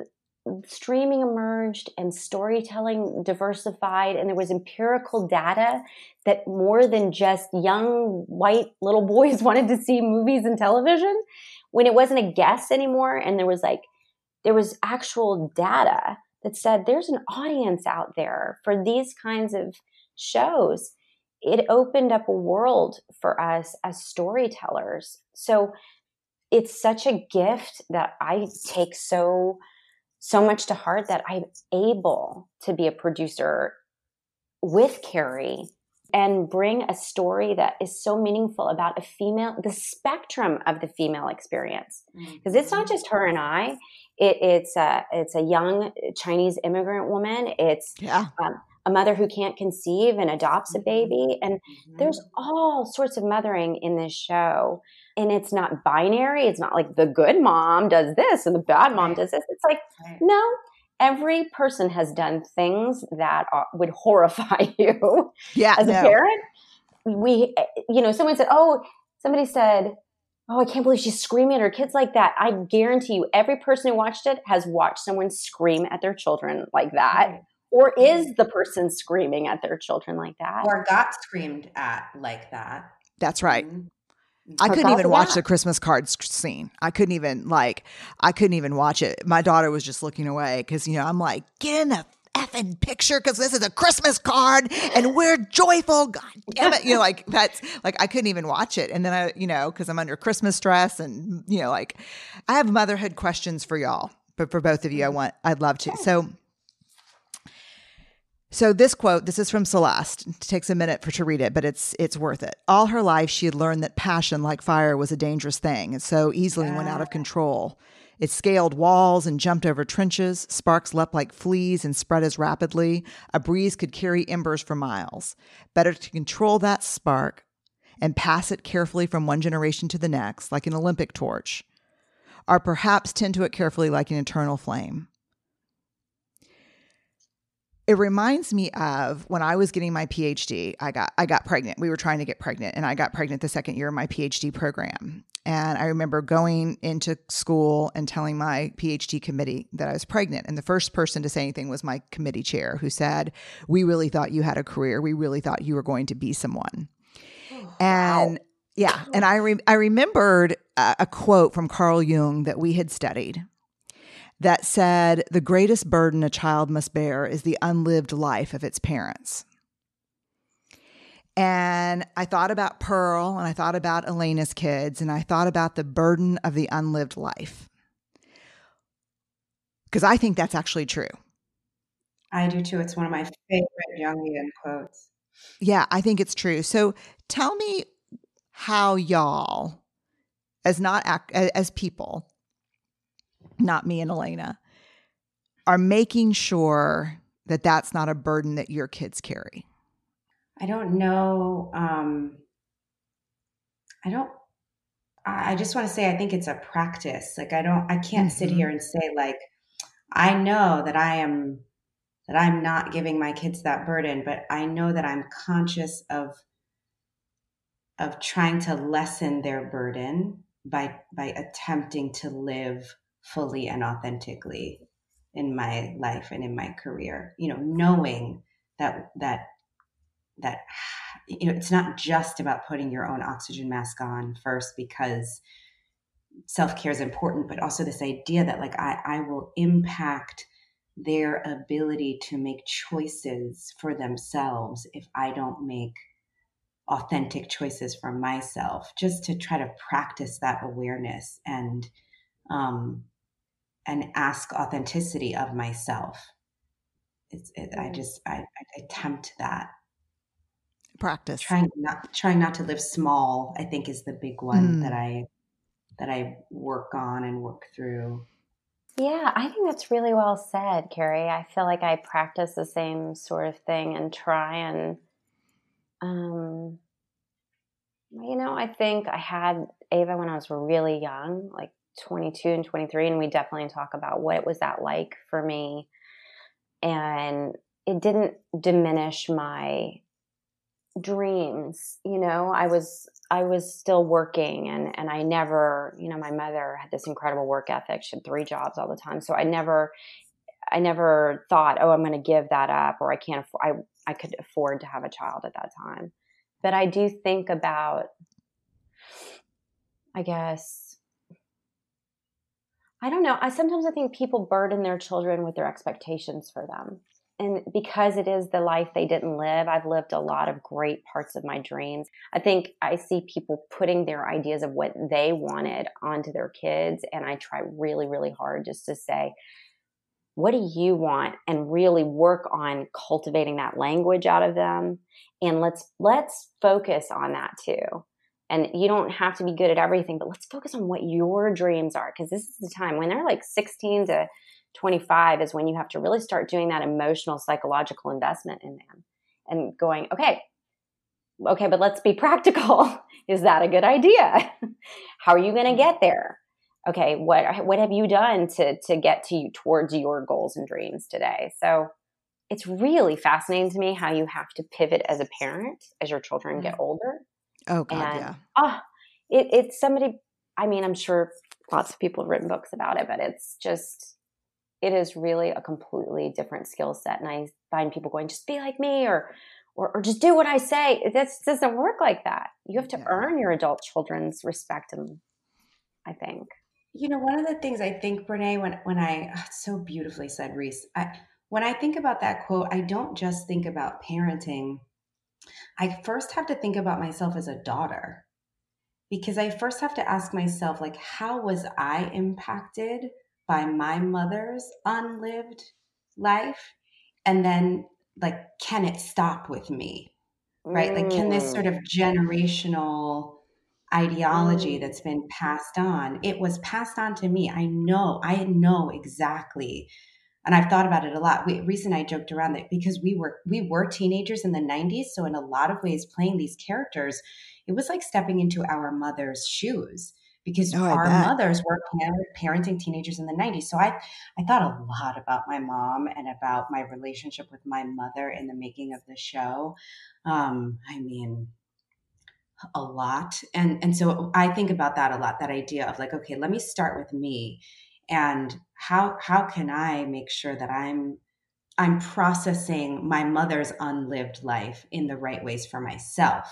streaming emerged and storytelling diversified and there was empirical data that more than just young white little boys wanted to see movies and television when it wasn't a guess anymore and there was like there was actual data that said there's an audience out there for these kinds of shows. It opened up a world for us as storytellers. So it's such a gift that I take so so much to heart that I'm able to be a producer with Kerry and bring a story that is so meaningful about a female, the spectrum of the female experience. Because mm-hmm. it's not just her and I. It, it's a it's a young Chinese immigrant woman. It's yeah. Um, a mother who can't conceive and adopts a mm-hmm. baby, and mm-hmm. there's all sorts of mothering in this show. And it's not binary. It's not like the good mom does this and the bad mom does this. It's like no, every person has done things that are, would horrify you yeah, as no. a parent. We, you know, someone said, oh, somebody said, oh, I can't believe she's screaming at her kids like that. I guarantee you, every person who watched it has watched someone scream at their children like that. Or is the person screaming at their children like that? Or got screamed at like that. That's right. Mm-hmm. I couldn't even watch the Christmas card scene. I couldn't even like I couldn't even watch it. My daughter was just looking away because you know I'm like get in the effing picture because this is a Christmas card and we're joyful. God damn it, you know like that's like I couldn't even watch it. And then I you know because I'm under Christmas stress and you know like I have motherhood questions for y'all, but for both of you I want I'd love to. So so this quote, this is from Celeste. It takes a minute for to read it, but it's it's worth it. All her life she had learned that passion like fire was a dangerous thing and so easily yeah. went out of control. It scaled walls and jumped over trenches. Sparks leapt like fleas and spread as rapidly. A breeze could carry embers for miles. Better to control that spark and pass it carefully from one generation to the next, like an Olympic torch, or perhaps tend to it carefully like an eternal flame. it reminds me of when I was getting my PhD. I got I got pregnant. We were trying to get pregnant, and I got pregnant the second year of my PhD program. And I remember going into school and telling my PhD committee that I was pregnant. And the first person to say anything was my committee chair, who said, "We really thought you had a career. We really thought you were going to be someone." Oh, and wow. yeah, and I re- I remembered a, a quote from Carl Jung that we had studied that said, The greatest burden a child must bear is the unlived life of its parents. And I thought about Pearl and I thought about Elena's kids and I thought about the burden of the unlived life. Because I think that's actually true. I do too. It's one of my favorite Jungian quotes. Yeah, I think it's true. So tell me how y'all, as not as people, not me and Elena, are making sure that that's not a burden that your kids carry? I don't know. Um, I don't. I just want to say I think it's a practice. Like I don't. I can't mm-hmm. sit here and say like I know that I am that I'm not giving my kids that burden, but I know that I'm conscious of of trying to lessen their burden by by attempting to live fully and authentically in my life and in my career you know knowing that that that you know it's not just about putting your own oxygen mask on first because self-care is important but also this idea that like i i will impact their ability to make choices for themselves if i don't make authentic choices for myself just to try to practice that awareness and um and ask authenticity of myself. It's, it, I mm. just I, I, attempt that practice. Trying not trying not to live small. I think is the big one mm. that I that I work on and work through. Yeah, I think that's really well said, Kerry. I feel like I practice the same sort of thing and try and, um, you know, I think I had Ava when I was really young, like 22 and 23 and we definitely talk about what was that like for me and it didn't diminish my dreams you know i was i was still working and and i never you know my mother had this incredible work ethic she had three jobs all the time so i never i never thought oh i'm going to give that up or i can't afford i i could afford to have a child at that time but i do think about i guess I don't know. I sometimes I think people burden their children with their expectations for them. And because it is the life they didn't live, I've lived a lot of great parts of my dreams. I think I see people putting their ideas of what they wanted onto their kids. And I try really, really hard just to say, what do you want? And really work on cultivating that language out of them. And let's, let's focus on that too and you don't have to be good at everything but let's focus on what your dreams are because this is the time when they're like 16 to 25 is when you have to really start doing that emotional psychological investment in them and going okay okay but let's be practical is that a good idea how are you going to get there okay what what have you done to to get to you towards your goals and dreams today so it's really fascinating to me how you have to pivot as a parent as your children get mm. older Oh God, and, yeah. Ah, it, it's somebody. I mean, I'm sure lots of people have written books about it, but it's just it is really a completely different skill set. And I find people going, just be like me, or or, or just do what I say. This doesn't work like that. You have to yeah. earn your adult children's respect, and I think. You know, one of the things I think, Brené, when when I oh, so beautifully said, Reese, I, when I think about that quote, I don't just think about parenting I first have to think about myself as a daughter because I first have to ask myself, like, how was I impacted by my mother's unlived life? And then, like, can it stop with me? Right? Like, can this sort of mm. generational ideology mm. that's been passed on, it was passed on to me. I know, I know exactly and I've thought about it a lot. We, Reese and I joked around that because we were we were teenagers in the '90s, so in a lot of ways, playing these characters, it was like stepping into our mother's shoes because Oh, our bet. mothers were parenting teenagers in the 90s. So I, I thought a lot about my mom and about my relationship with my mother in the making of the show. Um, I mean, a lot. And and so I think about that a lot, that idea of like, okay, let me start with me and how how can I make sure that I'm I'm processing my mother's unlived life in the right ways for myself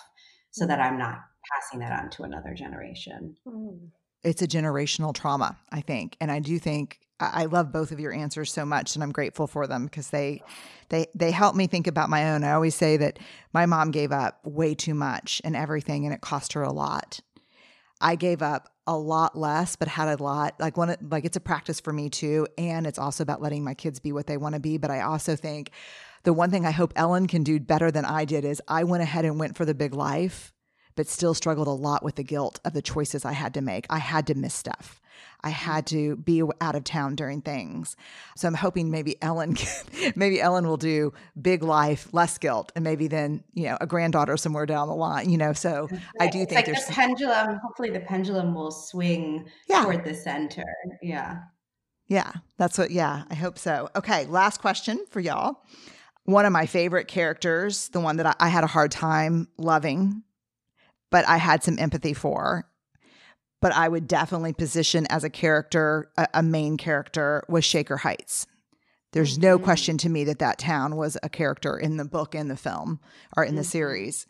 so that I'm not passing that on to another generation. Mm. it's a generational trauma, I think. And I do think I I love both of your answers so much and I'm grateful for them because they they they help me think about my own. I always say that my mom gave up way too much and everything and it cost her a lot. I gave up a lot less but had a lot like one like it's a practice for me too and it's also about letting my kids be what they want to be, but I also think the one thing I hope Ellen can do better than I did is I went ahead and went for the big life but still struggled a lot with the guilt of the choices I had to make. I had to miss stuff. I mm-hmm. had to be out of town during things. So I'm hoping maybe Ellen can, maybe Ellen will do big life, less guilt, and maybe then, you know, a granddaughter somewhere down the line, you know. So I do It's think like there's the pendulum, hopefully the pendulum will swing Yeah. toward the center. Yeah. Yeah, that's what, yeah, I hope so. Okay, last question for y'all. One of my favorite characters, the one that I, I had a hard time loving, but I had some empathy for, but I would definitely position as a character, a, a main character, was Shaker Heights. There's no Mhm. question to me that that town was a character in the book and the film or in the Mhm. series.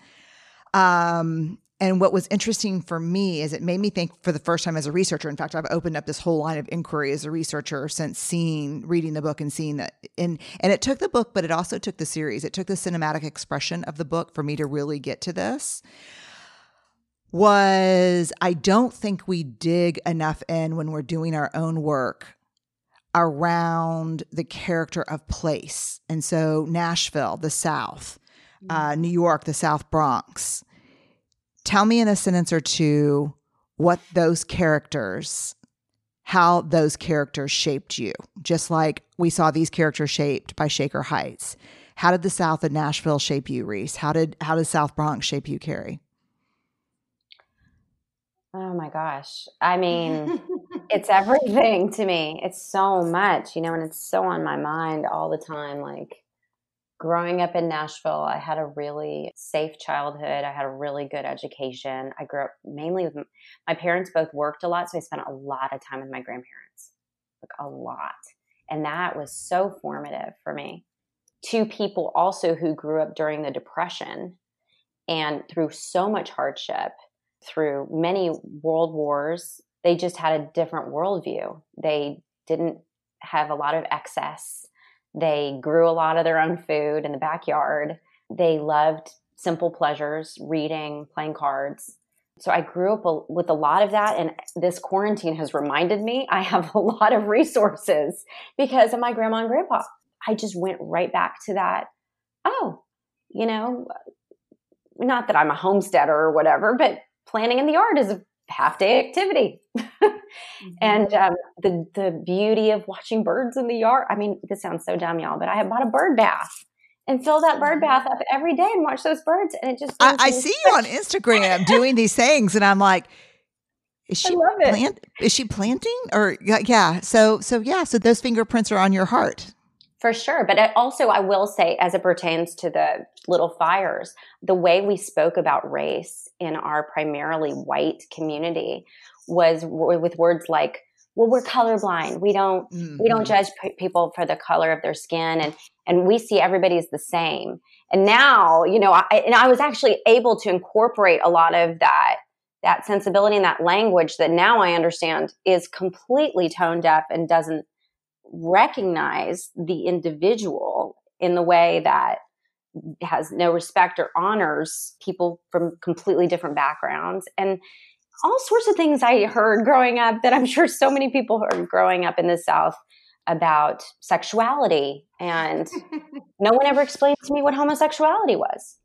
Um, and what was interesting for me is it made me think for the first time as a researcher. In fact, I've opened up this whole line of inquiry as a researcher since seeing, reading the book and seeing that. And, and it took the book, but it also took the series. It took the cinematic expression of the book for me to really get to this. Was I don't think we dig enough in when we're doing our own work around the character of place. And so Nashville, the South, uh, New York, the South Bronx. Tell me in a sentence or two what those characters, how those characters shaped you, just like we saw these characters shaped by Shaker Heights. How did the South of Nashville shape you, Reese? How did how did South Bronx shape you, Kerry? Oh my gosh. I mean, it's everything to me. It's so much, you know, and it's so on my mind all the time. Like growing up in Nashville, I had a really safe childhood. I had a really good education. I grew up mainly with my parents, both worked a lot. So I spent a lot of time with my grandparents, like a lot. And that was so formative for me. Two people also who grew up during the Depression and through so much hardship through many world wars, they just had a different worldview. They didn't have a lot of excess. They grew a lot of their own food in the backyard. They loved simple pleasures, reading, playing cards. So I grew up with a lot of that. And this quarantine has reminded me I have a lot of resources because of my grandma and grandpa. I just went right back to that. Oh, you know, not that I'm a homesteader or whatever, but planting in the yard is a half day activity. and um, the the beauty of watching birds in the yard. I mean, this sounds so dumb, y'all, but I have bought a bird bath and fill that bird bath up every day and watch those birds. And it just I, I see you on Instagram doing these things, and I'm like, is she plant? Is she planting? Or yeah, yeah. So so yeah. So those fingerprints are on your heart. For sure. But I also, I will say, as it pertains to the little fires, the way we spoke about race in our primarily white community was w- with words like, well, we're colorblind. We don't, we don't Mhm. judge p- people for the color of their skin and, and we see everybody as the same. And now, you know, I, and I was actually able to incorporate a lot of that, that sensibility and that language that now I understand is completely tone deaf and doesn't recognize the individual in the way that has no respect or honors people from completely different backgrounds and all sorts of things I heard growing up that I'm sure so many people heard growing up in the South about sexuality. And no one ever explained to me what homosexuality was.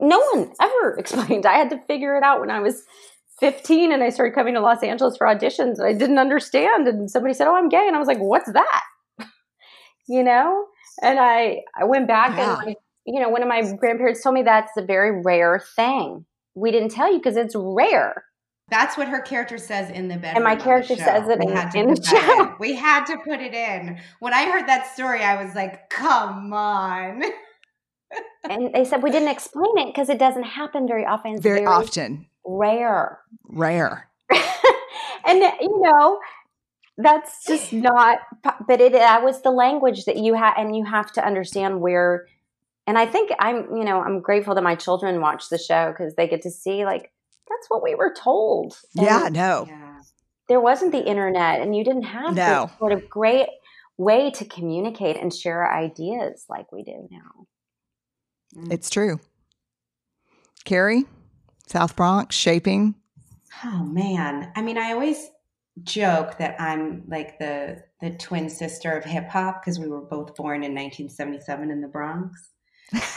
No one ever explained. I had to figure it out when I was 15 and I started coming to Los Angeles for auditions and I didn't understand. And somebody said, Oh, I'm gay. And I was like, What's that? you know? And I, I went back Yeah. and, you know, one of my grandparents told me that's a very rare thing. We didn't tell you because it's rare. That's what her character says in the bedroom. And my character says it in, in the show. We had to put it in. When I heard that story, I was like, come on. and they said we didn't explain it because it doesn't happen very often. Very, very, often. Rare. Rare. and uh, you know, that's just not but it that was the language that you had and you have to understand where and I think I'm, you know, I'm grateful that my children watch the show because they get to see like that's what we were told. And yeah, no. There wasn't the internet and you didn't have no. this sort of great way to communicate and share ideas like we do now. Mm. It's true. Kerry, South Bronx, shaping. Oh man. I mean, I always joke that I'm like the the twin sister of hip hop because we were both born in 1977 in the Bronx.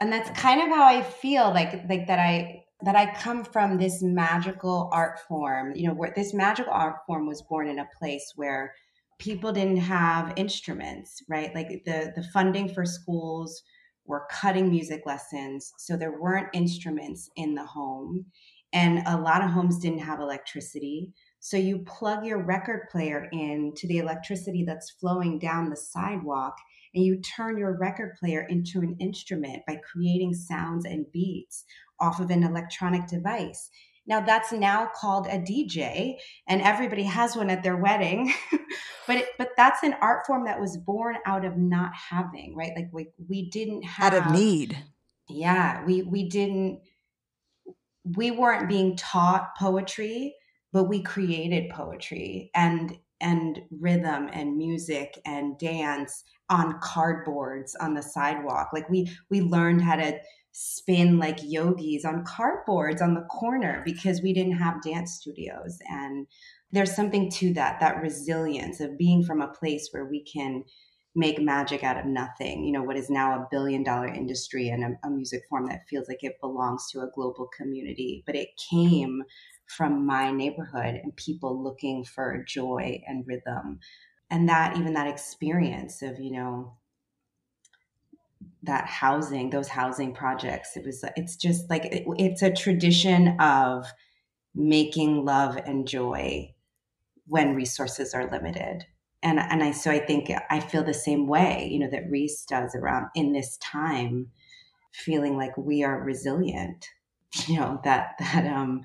and that's kind of how I feel like like that I that I come from this magical art form, you know, where this magical art form was born in a place where people didn't have instruments, right? Like the the funding for schools were cutting music lessons, so there weren't instruments in the home, and a lot of homes didn't have electricity. So you plug your record player in to the electricity that's flowing down the sidewalk and you turn your record player into an instrument by creating sounds and beats off of an electronic device. Now that's now called a DJ and everybody has one at their wedding. but it, but that's an art form that was born out of not having, right? Like we we didn't have out of need. Yeah, we we didn't we weren't being taught poetry, but we created poetry and and rhythm and music and dance on cardboards on the sidewalk. Like we we learned how to spin like yogis on cardboards on the corner because we didn't have dance studios. And there's something to that that resilience of being from a place where we can make magic out of nothing you know what is now a billion dollar industry and a, a music form that feels like it belongs to a global community. But it came from my neighborhood and people looking for joy and rhythm and that even that experience of you know that housing those housing projects it was it's just like it, it's a tradition of making love and joy when resources are limited. And and i so i think i feel the same way you know that reese does around in this time feeling like we are resilient you know that that um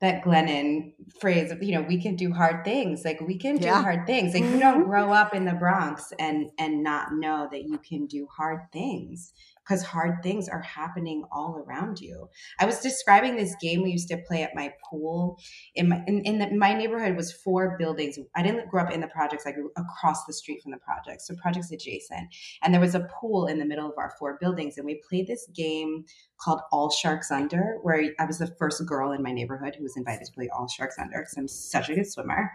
that Glennon phrase of, you know, we can do hard things. Like we can do yeah. hard things. Like you don't mm-hmm. grow up in the Bronx and and not know that you can do hard things because hard things are happening all around you. I was describing this game we used to play at my pool. In my in, in the, my neighborhood was four buildings. I didn't grow up in the projects. I grew across the street from the projects, so projects adjacent. And there was a pool in the middle of our four buildings, and we played this game called All Sharks Under, where I was the first girl in my neighborhood who was invited to play All Sharks Under because I'm such a good swimmer.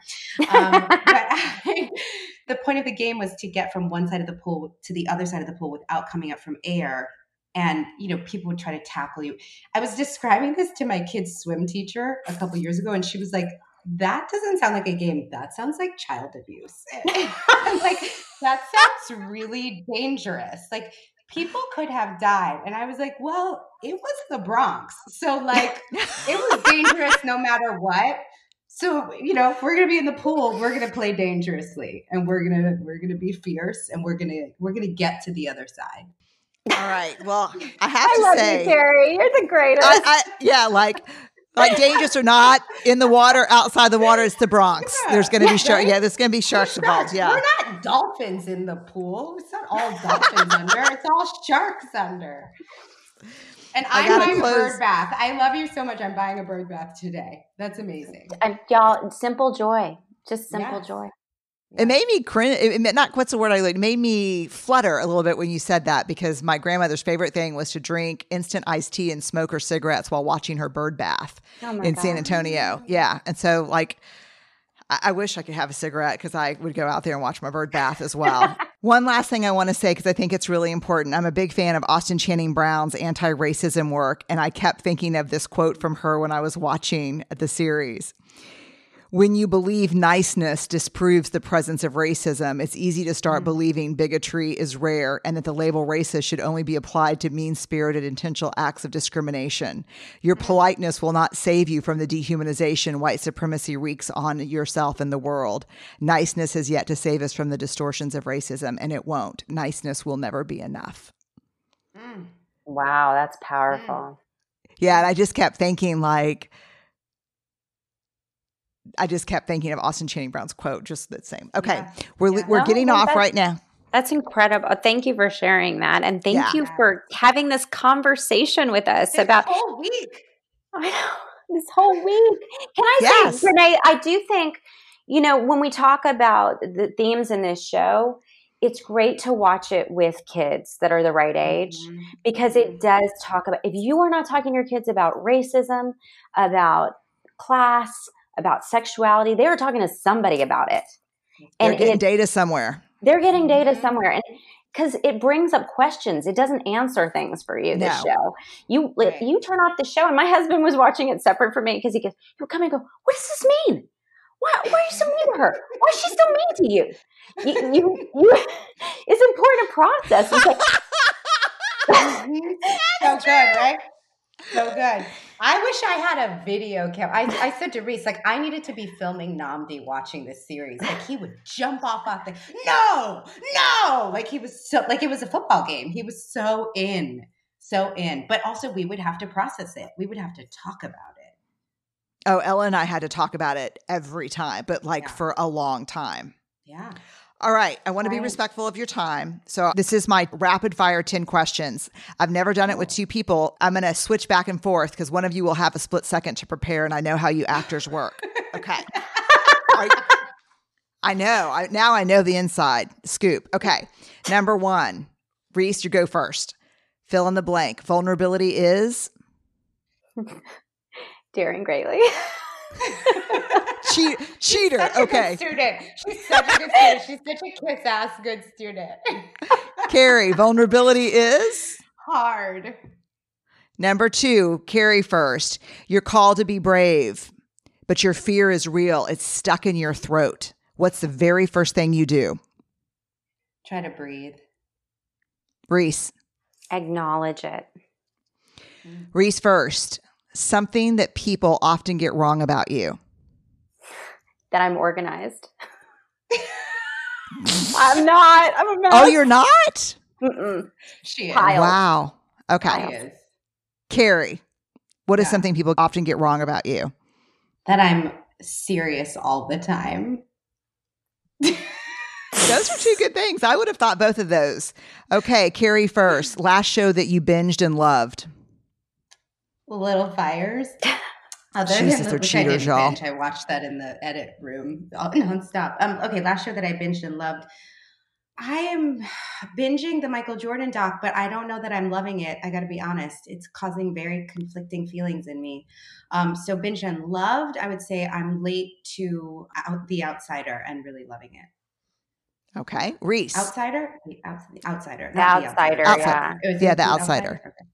Um, but I, the point of the game was to get from one side of the pool to the other side of the pool without coming up from air. And you know people would try to tackle you. I was describing this to my kid's swim teacher a couple years ago and she was like that doesn't sound like a game. That sounds like child abuse. Like that sounds really dangerous. Like people could have died. And i was like well it was the bronx. So like it was dangerous no matter what so you know if we're gonna be in the pool we're gonna play dangerously and we're gonna we're gonna be fierce and we're gonna we're gonna get to the other side. All right. Well i have I to love say you, kerry you're the greatest. I, I, yeah like like dangerous or not in the water outside the water it's the bronx. Yeah. there's gonna be sharks yeah there's gonna be sharks. involved yeah. We're not dolphins in the pool. It's not all dolphins under. It's all sharks under and I am buying close. a bird bath. I love you so much. I'm buying a bird bath today. That's amazing. And y'all, simple joy, just simple yes. joy. It made me cringe. It made, not what's the word I like. It made me flutter a little bit when you said that because my grandmother's favorite thing was to drink instant iced tea and smoke her cigarettes while watching her bird bath oh in God. San Antonio. Yeah, and so like I, wish I could have a cigarette because I would go out there and watch my bird bath as well. One last thing I want to say because I think it's really important. I'm a big fan of Austin Channing Brown's anti racism work, and I kept thinking of this quote from her when I was watching the series. When you believe niceness disproves the presence of racism, it's easy to start mm. believing bigotry is rare and that the label racist should only be applied to mean spirited intentional acts of discrimination. Your mm. politeness will not save you from the dehumanization white supremacy wreaks on yourself and the world. Niceness has yet to save us from the distortions of racism, and it won't. Niceness will never be enough. Mm. Wow, that's powerful. Yeah, and I just kept thinking, like, I just kept thinking of Austin Channing Brown's quote, just the same. Okay, yeah. we're yeah. we're no, getting off right now. That's incredible. Thank you for sharing that, and thank yeah. you for having this conversation with us about this about whole week. I know this whole week. Can I yes. say, Renee? I do think you know when we talk about the themes in this show, it's great to watch it with kids that are the right age mm-hmm. because it does talk about if you are not talking to your kids about racism, about class, about sexuality. They were talking to somebody about it. And they're getting it, data somewhere. They're getting data somewhere. And because it brings up questions. It doesn't answer things for you, this no. show. You right. you turn off the show, and my husband was watching it separate from me because he goes, He'll come and go, What does this mean? Why, why are you so mean to her? Why is she so mean to you? You, you, you it's important to process. It's like, so good, right? So good. I wish I had a video camera. I, I said to Reese, like, I needed to be filming Nnamdi watching this series. Like, he would jump off off the, no, no. Like, he was so, like, it was a football game. He was so in, so in. But also, we would have to process it. We would have to talk about it. Oh, Ella and I had to talk about it every time, but like yeah. for a long time. Yeah. All right. I want to be respectful of your time. So, this is my rapid fire 10 questions. I've never done it with two people. I'm going to switch back and forth because one of you will have a split second to prepare, and I know how you actors work. Okay. I know. I, now I know the inside scoop. Okay. Number one, Reese, you go first. Fill in the blank. Vulnerability is daring greatly. Cheat, cheater. She's okay. student. She's such a good student. She's such a kiss ass good student. Kerry, vulnerability is hard. Number two, Kerry first. You're called to be brave, but your fear is real. It's stuck in your throat. What's the very first thing you do? Try to breathe. Reese. Acknowledge it. Mm. Reese first. Something that people often get wrong about you that I'm organized. I'm not. I'm a mess. Oh, you're not? Mm-mm. She is. Wow. Okay. Kerry, what is yeah. something people often get wrong about you? That I'm serious all the time. those are two good things. I would have thought both of those. Okay, Kerry first. Last show that you binged and loved. Little Fires. Other Jesus, they're cheaters, y'all. Binge, I watched that in the edit room nonstop. Um, okay, last show that I binged and loved. I am binging the Michael Jordan doc, but I don't know that I'm loving it. I got to be honest; it's causing very conflicting feelings in me. Um, so binge and loved. I would say I'm late to out, The Outsider and really loving it. Okay, Reese. Outsider, the, outsider, the outsider, the outsider, yeah, yeah, the outsider. outsider? Okay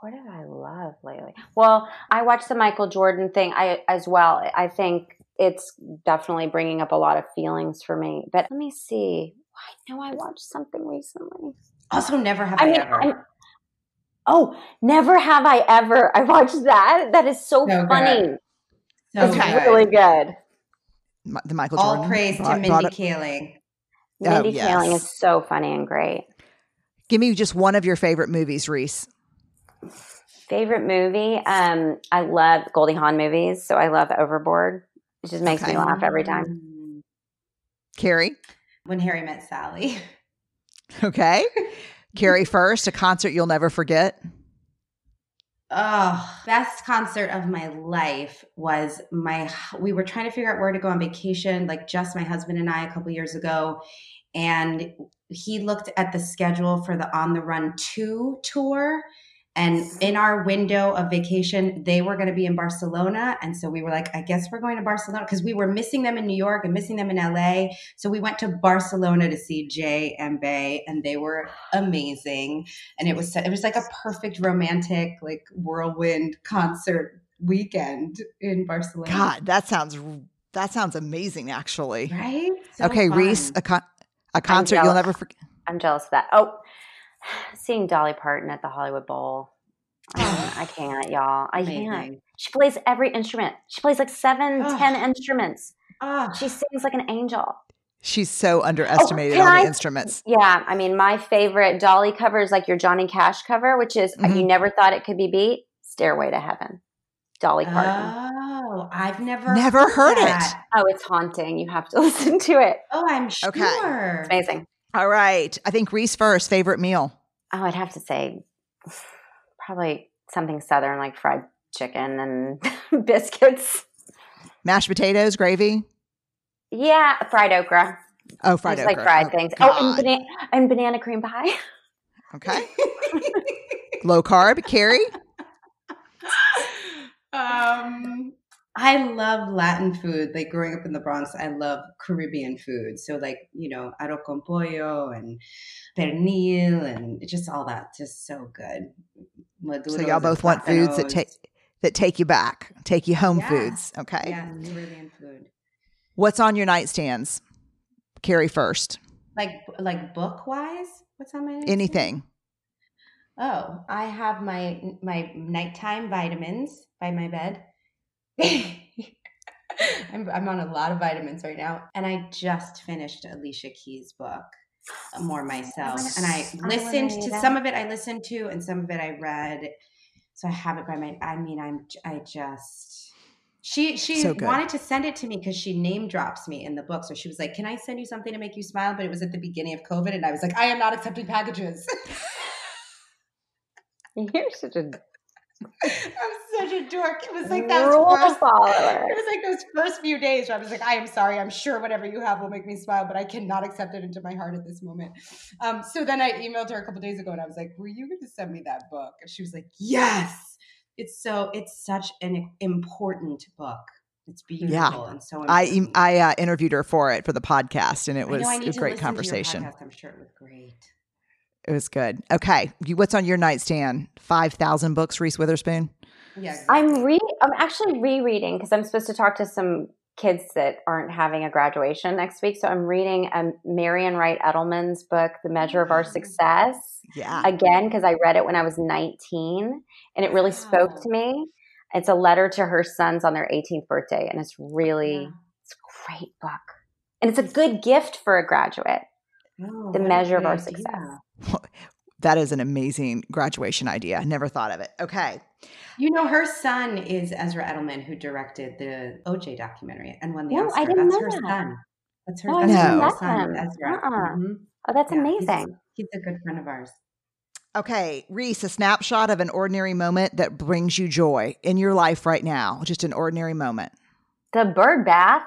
what did I love lately? Well, I watched the Michael Jordan thing I, as well. I think it's definitely bringing up a lot of feelings for me. But let me see. I know I watched something recently. Also, never have I, I mean, ever. I'm, oh, never have I ever. I watched that. That is so, so funny. Good. So it's good. really good. The Michael All Jordan. praise brought, to Mindy Kaling. Mindy oh, yes. Kaling is so funny and great. Give me just one of your favorite movies, Reese. Favorite movie? Um, I love Goldie Hawn movies, so I love Overboard. It just makes okay. me laugh every time. Kerry? When Harry Met Sally. Okay. Kerry first, a concert you'll never forget. Oh, best concert of my life was my we were trying to figure out where to go on vacation, like just my husband and I a couple years ago. And he looked at the schedule for the On the Run 2 tour and in our window of vacation, they were going to be in Barcelona. And so we were like, I guess we're going to Barcelona because we were missing them in New York and missing them in LA. So we went to Barcelona to see Jay and Bey, and they were amazing. And it was it was like a perfect romantic, like whirlwind concert weekend in Barcelona. God, that sounds that sounds amazing, actually. Right? So okay, fun. Reese, a, con- a concert you'll never forget. I'm jealous of that. Oh, seeing Dolly Parton at the Hollywood Bowl. I, I can't, y'all. I can't. She plays every instrument. She plays like seven, Ugh. ten instruments. Ah, She sings like an angel. She's so underestimated can on the instruments. Yeah, I mean, my favorite Dolly cover is like your Johnny Cash cover, which is uh, you Mhm. never thought it could be beat. Stairway to Heaven, Dolly Parton. Oh, I've never Never heard it. oh, it's haunting. You have to listen to it. Oh, I'm sure. Okay. It's amazing. All right. I think Reese first, favorite meal. Oh, I'd have to say probably something southern like fried chicken and biscuits. Mashed potatoes, gravy. Yeah, fried okra. Oh, fried Just like fried Oh, things. Oh, and, bana- and banana cream pie. Okay. Low carb, Kerry. um, I love Latin food. Like growing up in the Bronx, I love Caribbean food. So like you know, arroz con pollo and pernil and just all that. Just so good. So y'all both want foods that take that take you back, take you home Yeah. foods. Okay. yeah Caribbean food. What's on your nightstands? Kerry first. Like like book wise, what's on my nightstand? Anything. Oh, I have my my nighttime vitamins by my bed. I'm I'm on a lot of vitamins right now, and I just finished Alicia Keys' book, More Myself, and I I listened read to some of it. I listened to, and some of it I read. So I have it by my. I mean, I'm I just. She she So wanted to send it to me because she name drops me in the book. So she was like, "Can I send you something to make you smile?" But it was at the beginning of COVID, and I was like, "I am not accepting packages." You're such a I'm such a dork. It was like that rule first, follower. it was like those first few days where I was like, I am sorry. I'm sure whatever you have will make me smile, but I cannot accept it into my heart at this moment. Um, so then I emailed her a couple days ago and I was like, Were you going to send me that book? And she was like, Yes. It's so it's such an important book. It's beautiful and so I. I uh, interviewed her for it for the podcast, and it I was know I need a to great listen to your conversation. podcast. I'm sure it was great. It was good. Okay, you, what's on your nightstand? Five thousand books, Reese Witherspoon. Yeah, I'm re I'm actually rereading because I'm supposed to talk to some kids that aren't having a graduation next week. So I'm reading um, Marian Wright Edelman's book, The Measure of Our Mm. Success, Yeah, again because I read it when I was 19 and it really spoke to me. It's a letter to her sons on their 18th birthday, and it's really Yeah. it's a great book, and it's a good gift for a graduate. Oh, The measure of our idea. success. that is an amazing graduation idea. Never thought of it. Okay, You know, her son is Ezra Edelman, who directed the OJ documentary and won the No, I Oscar. didn't that's know her that. son. That's her, Oh, I that's didn't her know son, that. Ezra. Uh-uh. Mhm. Oh, that's Yeah, amazing. He's, a good friend of ours. okay, Reese. A snapshot of an ordinary moment that brings you joy in your life right now. Just an ordinary moment. The bird bath.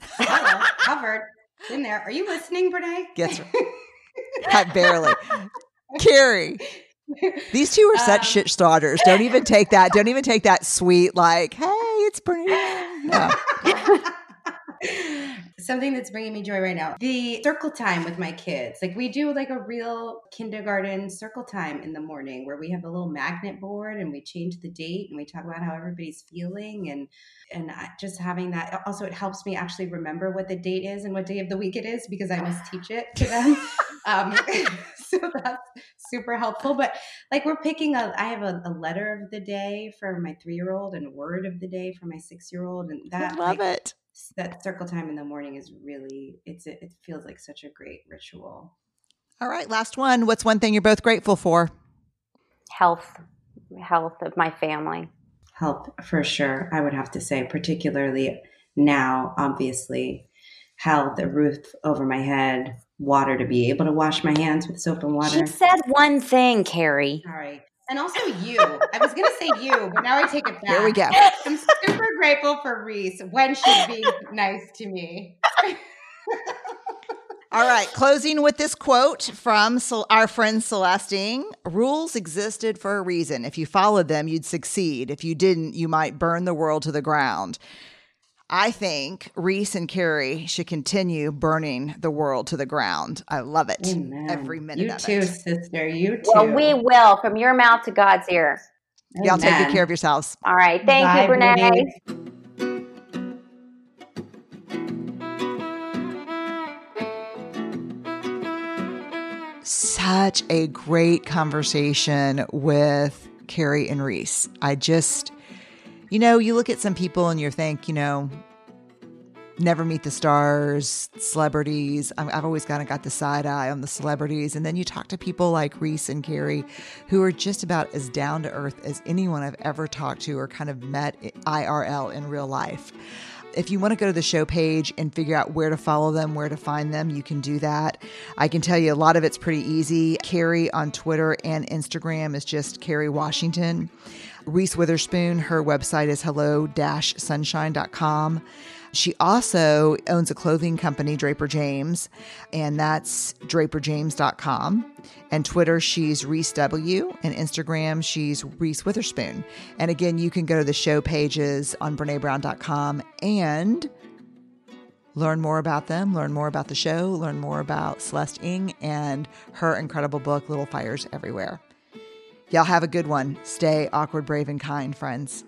Hello, covered in there. Are you listening, Brené? Yes. I barely. Kerry, these two are such Um, shit starters. Don't even take that. Don't even take that sweet like, hey, it's pretty. No. Something that's bringing me joy right now. The circle time with my kids. Like we do like a real kindergarten circle time in the morning where we have a little magnet board and we change the date and we talk about how everybody's feeling and and just having that also it helps me actually remember what the date is and what day of the week it is because I must teach it to them. um, so that's super helpful. But like we're picking a I have a, a letter of the day for my three year old and a word of the day for my six year old and I that love like, it. that circle time in the morning is really it's it feels like such a great ritual All right, last one. What's one thing you're both grateful for? Health, health of my family. help for sure i would have to say particularly now obviously health a roof over my head water to be able to wash my hands with soap and water She said one thing, Kerry. sorry and also you i was gonna say you but now i take it back Here we go. i'm super grateful for reese when she's being nice to me All right, closing with this quote from our friend Celeste Ng Rules existed for a reason. If you followed them, you'd succeed. If you didn't, you might burn the world to the ground. I think Reese and Kerry should continue burning the world to the ground. I love it. Amen. Every minute of it. you of too it. sister you too Well, we will from your mouth to God's ear. Y'all take good care of yourselves. All right. Thank Bye, you, Brené. such a great conversation with Kerry and Reese. I just, you know, you look at some people and you think, you know, never meet the stars, celebrities. I've always kind of got the side eye on the celebrities. And then you talk to people like Reese and Kerry, who are just about as down to earth as anyone I've ever talked to or kind of met IRL in real life. If you want to go to the show page and figure out where to follow them, where to find them, you can do that. I can tell you a lot of it's pretty easy. Kerry on Twitter and Instagram is just Kerry Washington. Reese Witherspoon, her website is hello sunshine.com. She also owns a clothing company, Draper James, and that's draperjames.com. And Twitter, she's Reese W. And Instagram, she's Reese Witherspoon. And again, you can go to the show pages on BreneBrown.com and learn more about them, learn more about the show, learn more about Celeste Ng and her incredible book, Little Fires Everywhere. Y'all have a good one. Stay awkward, brave, and kind, friends.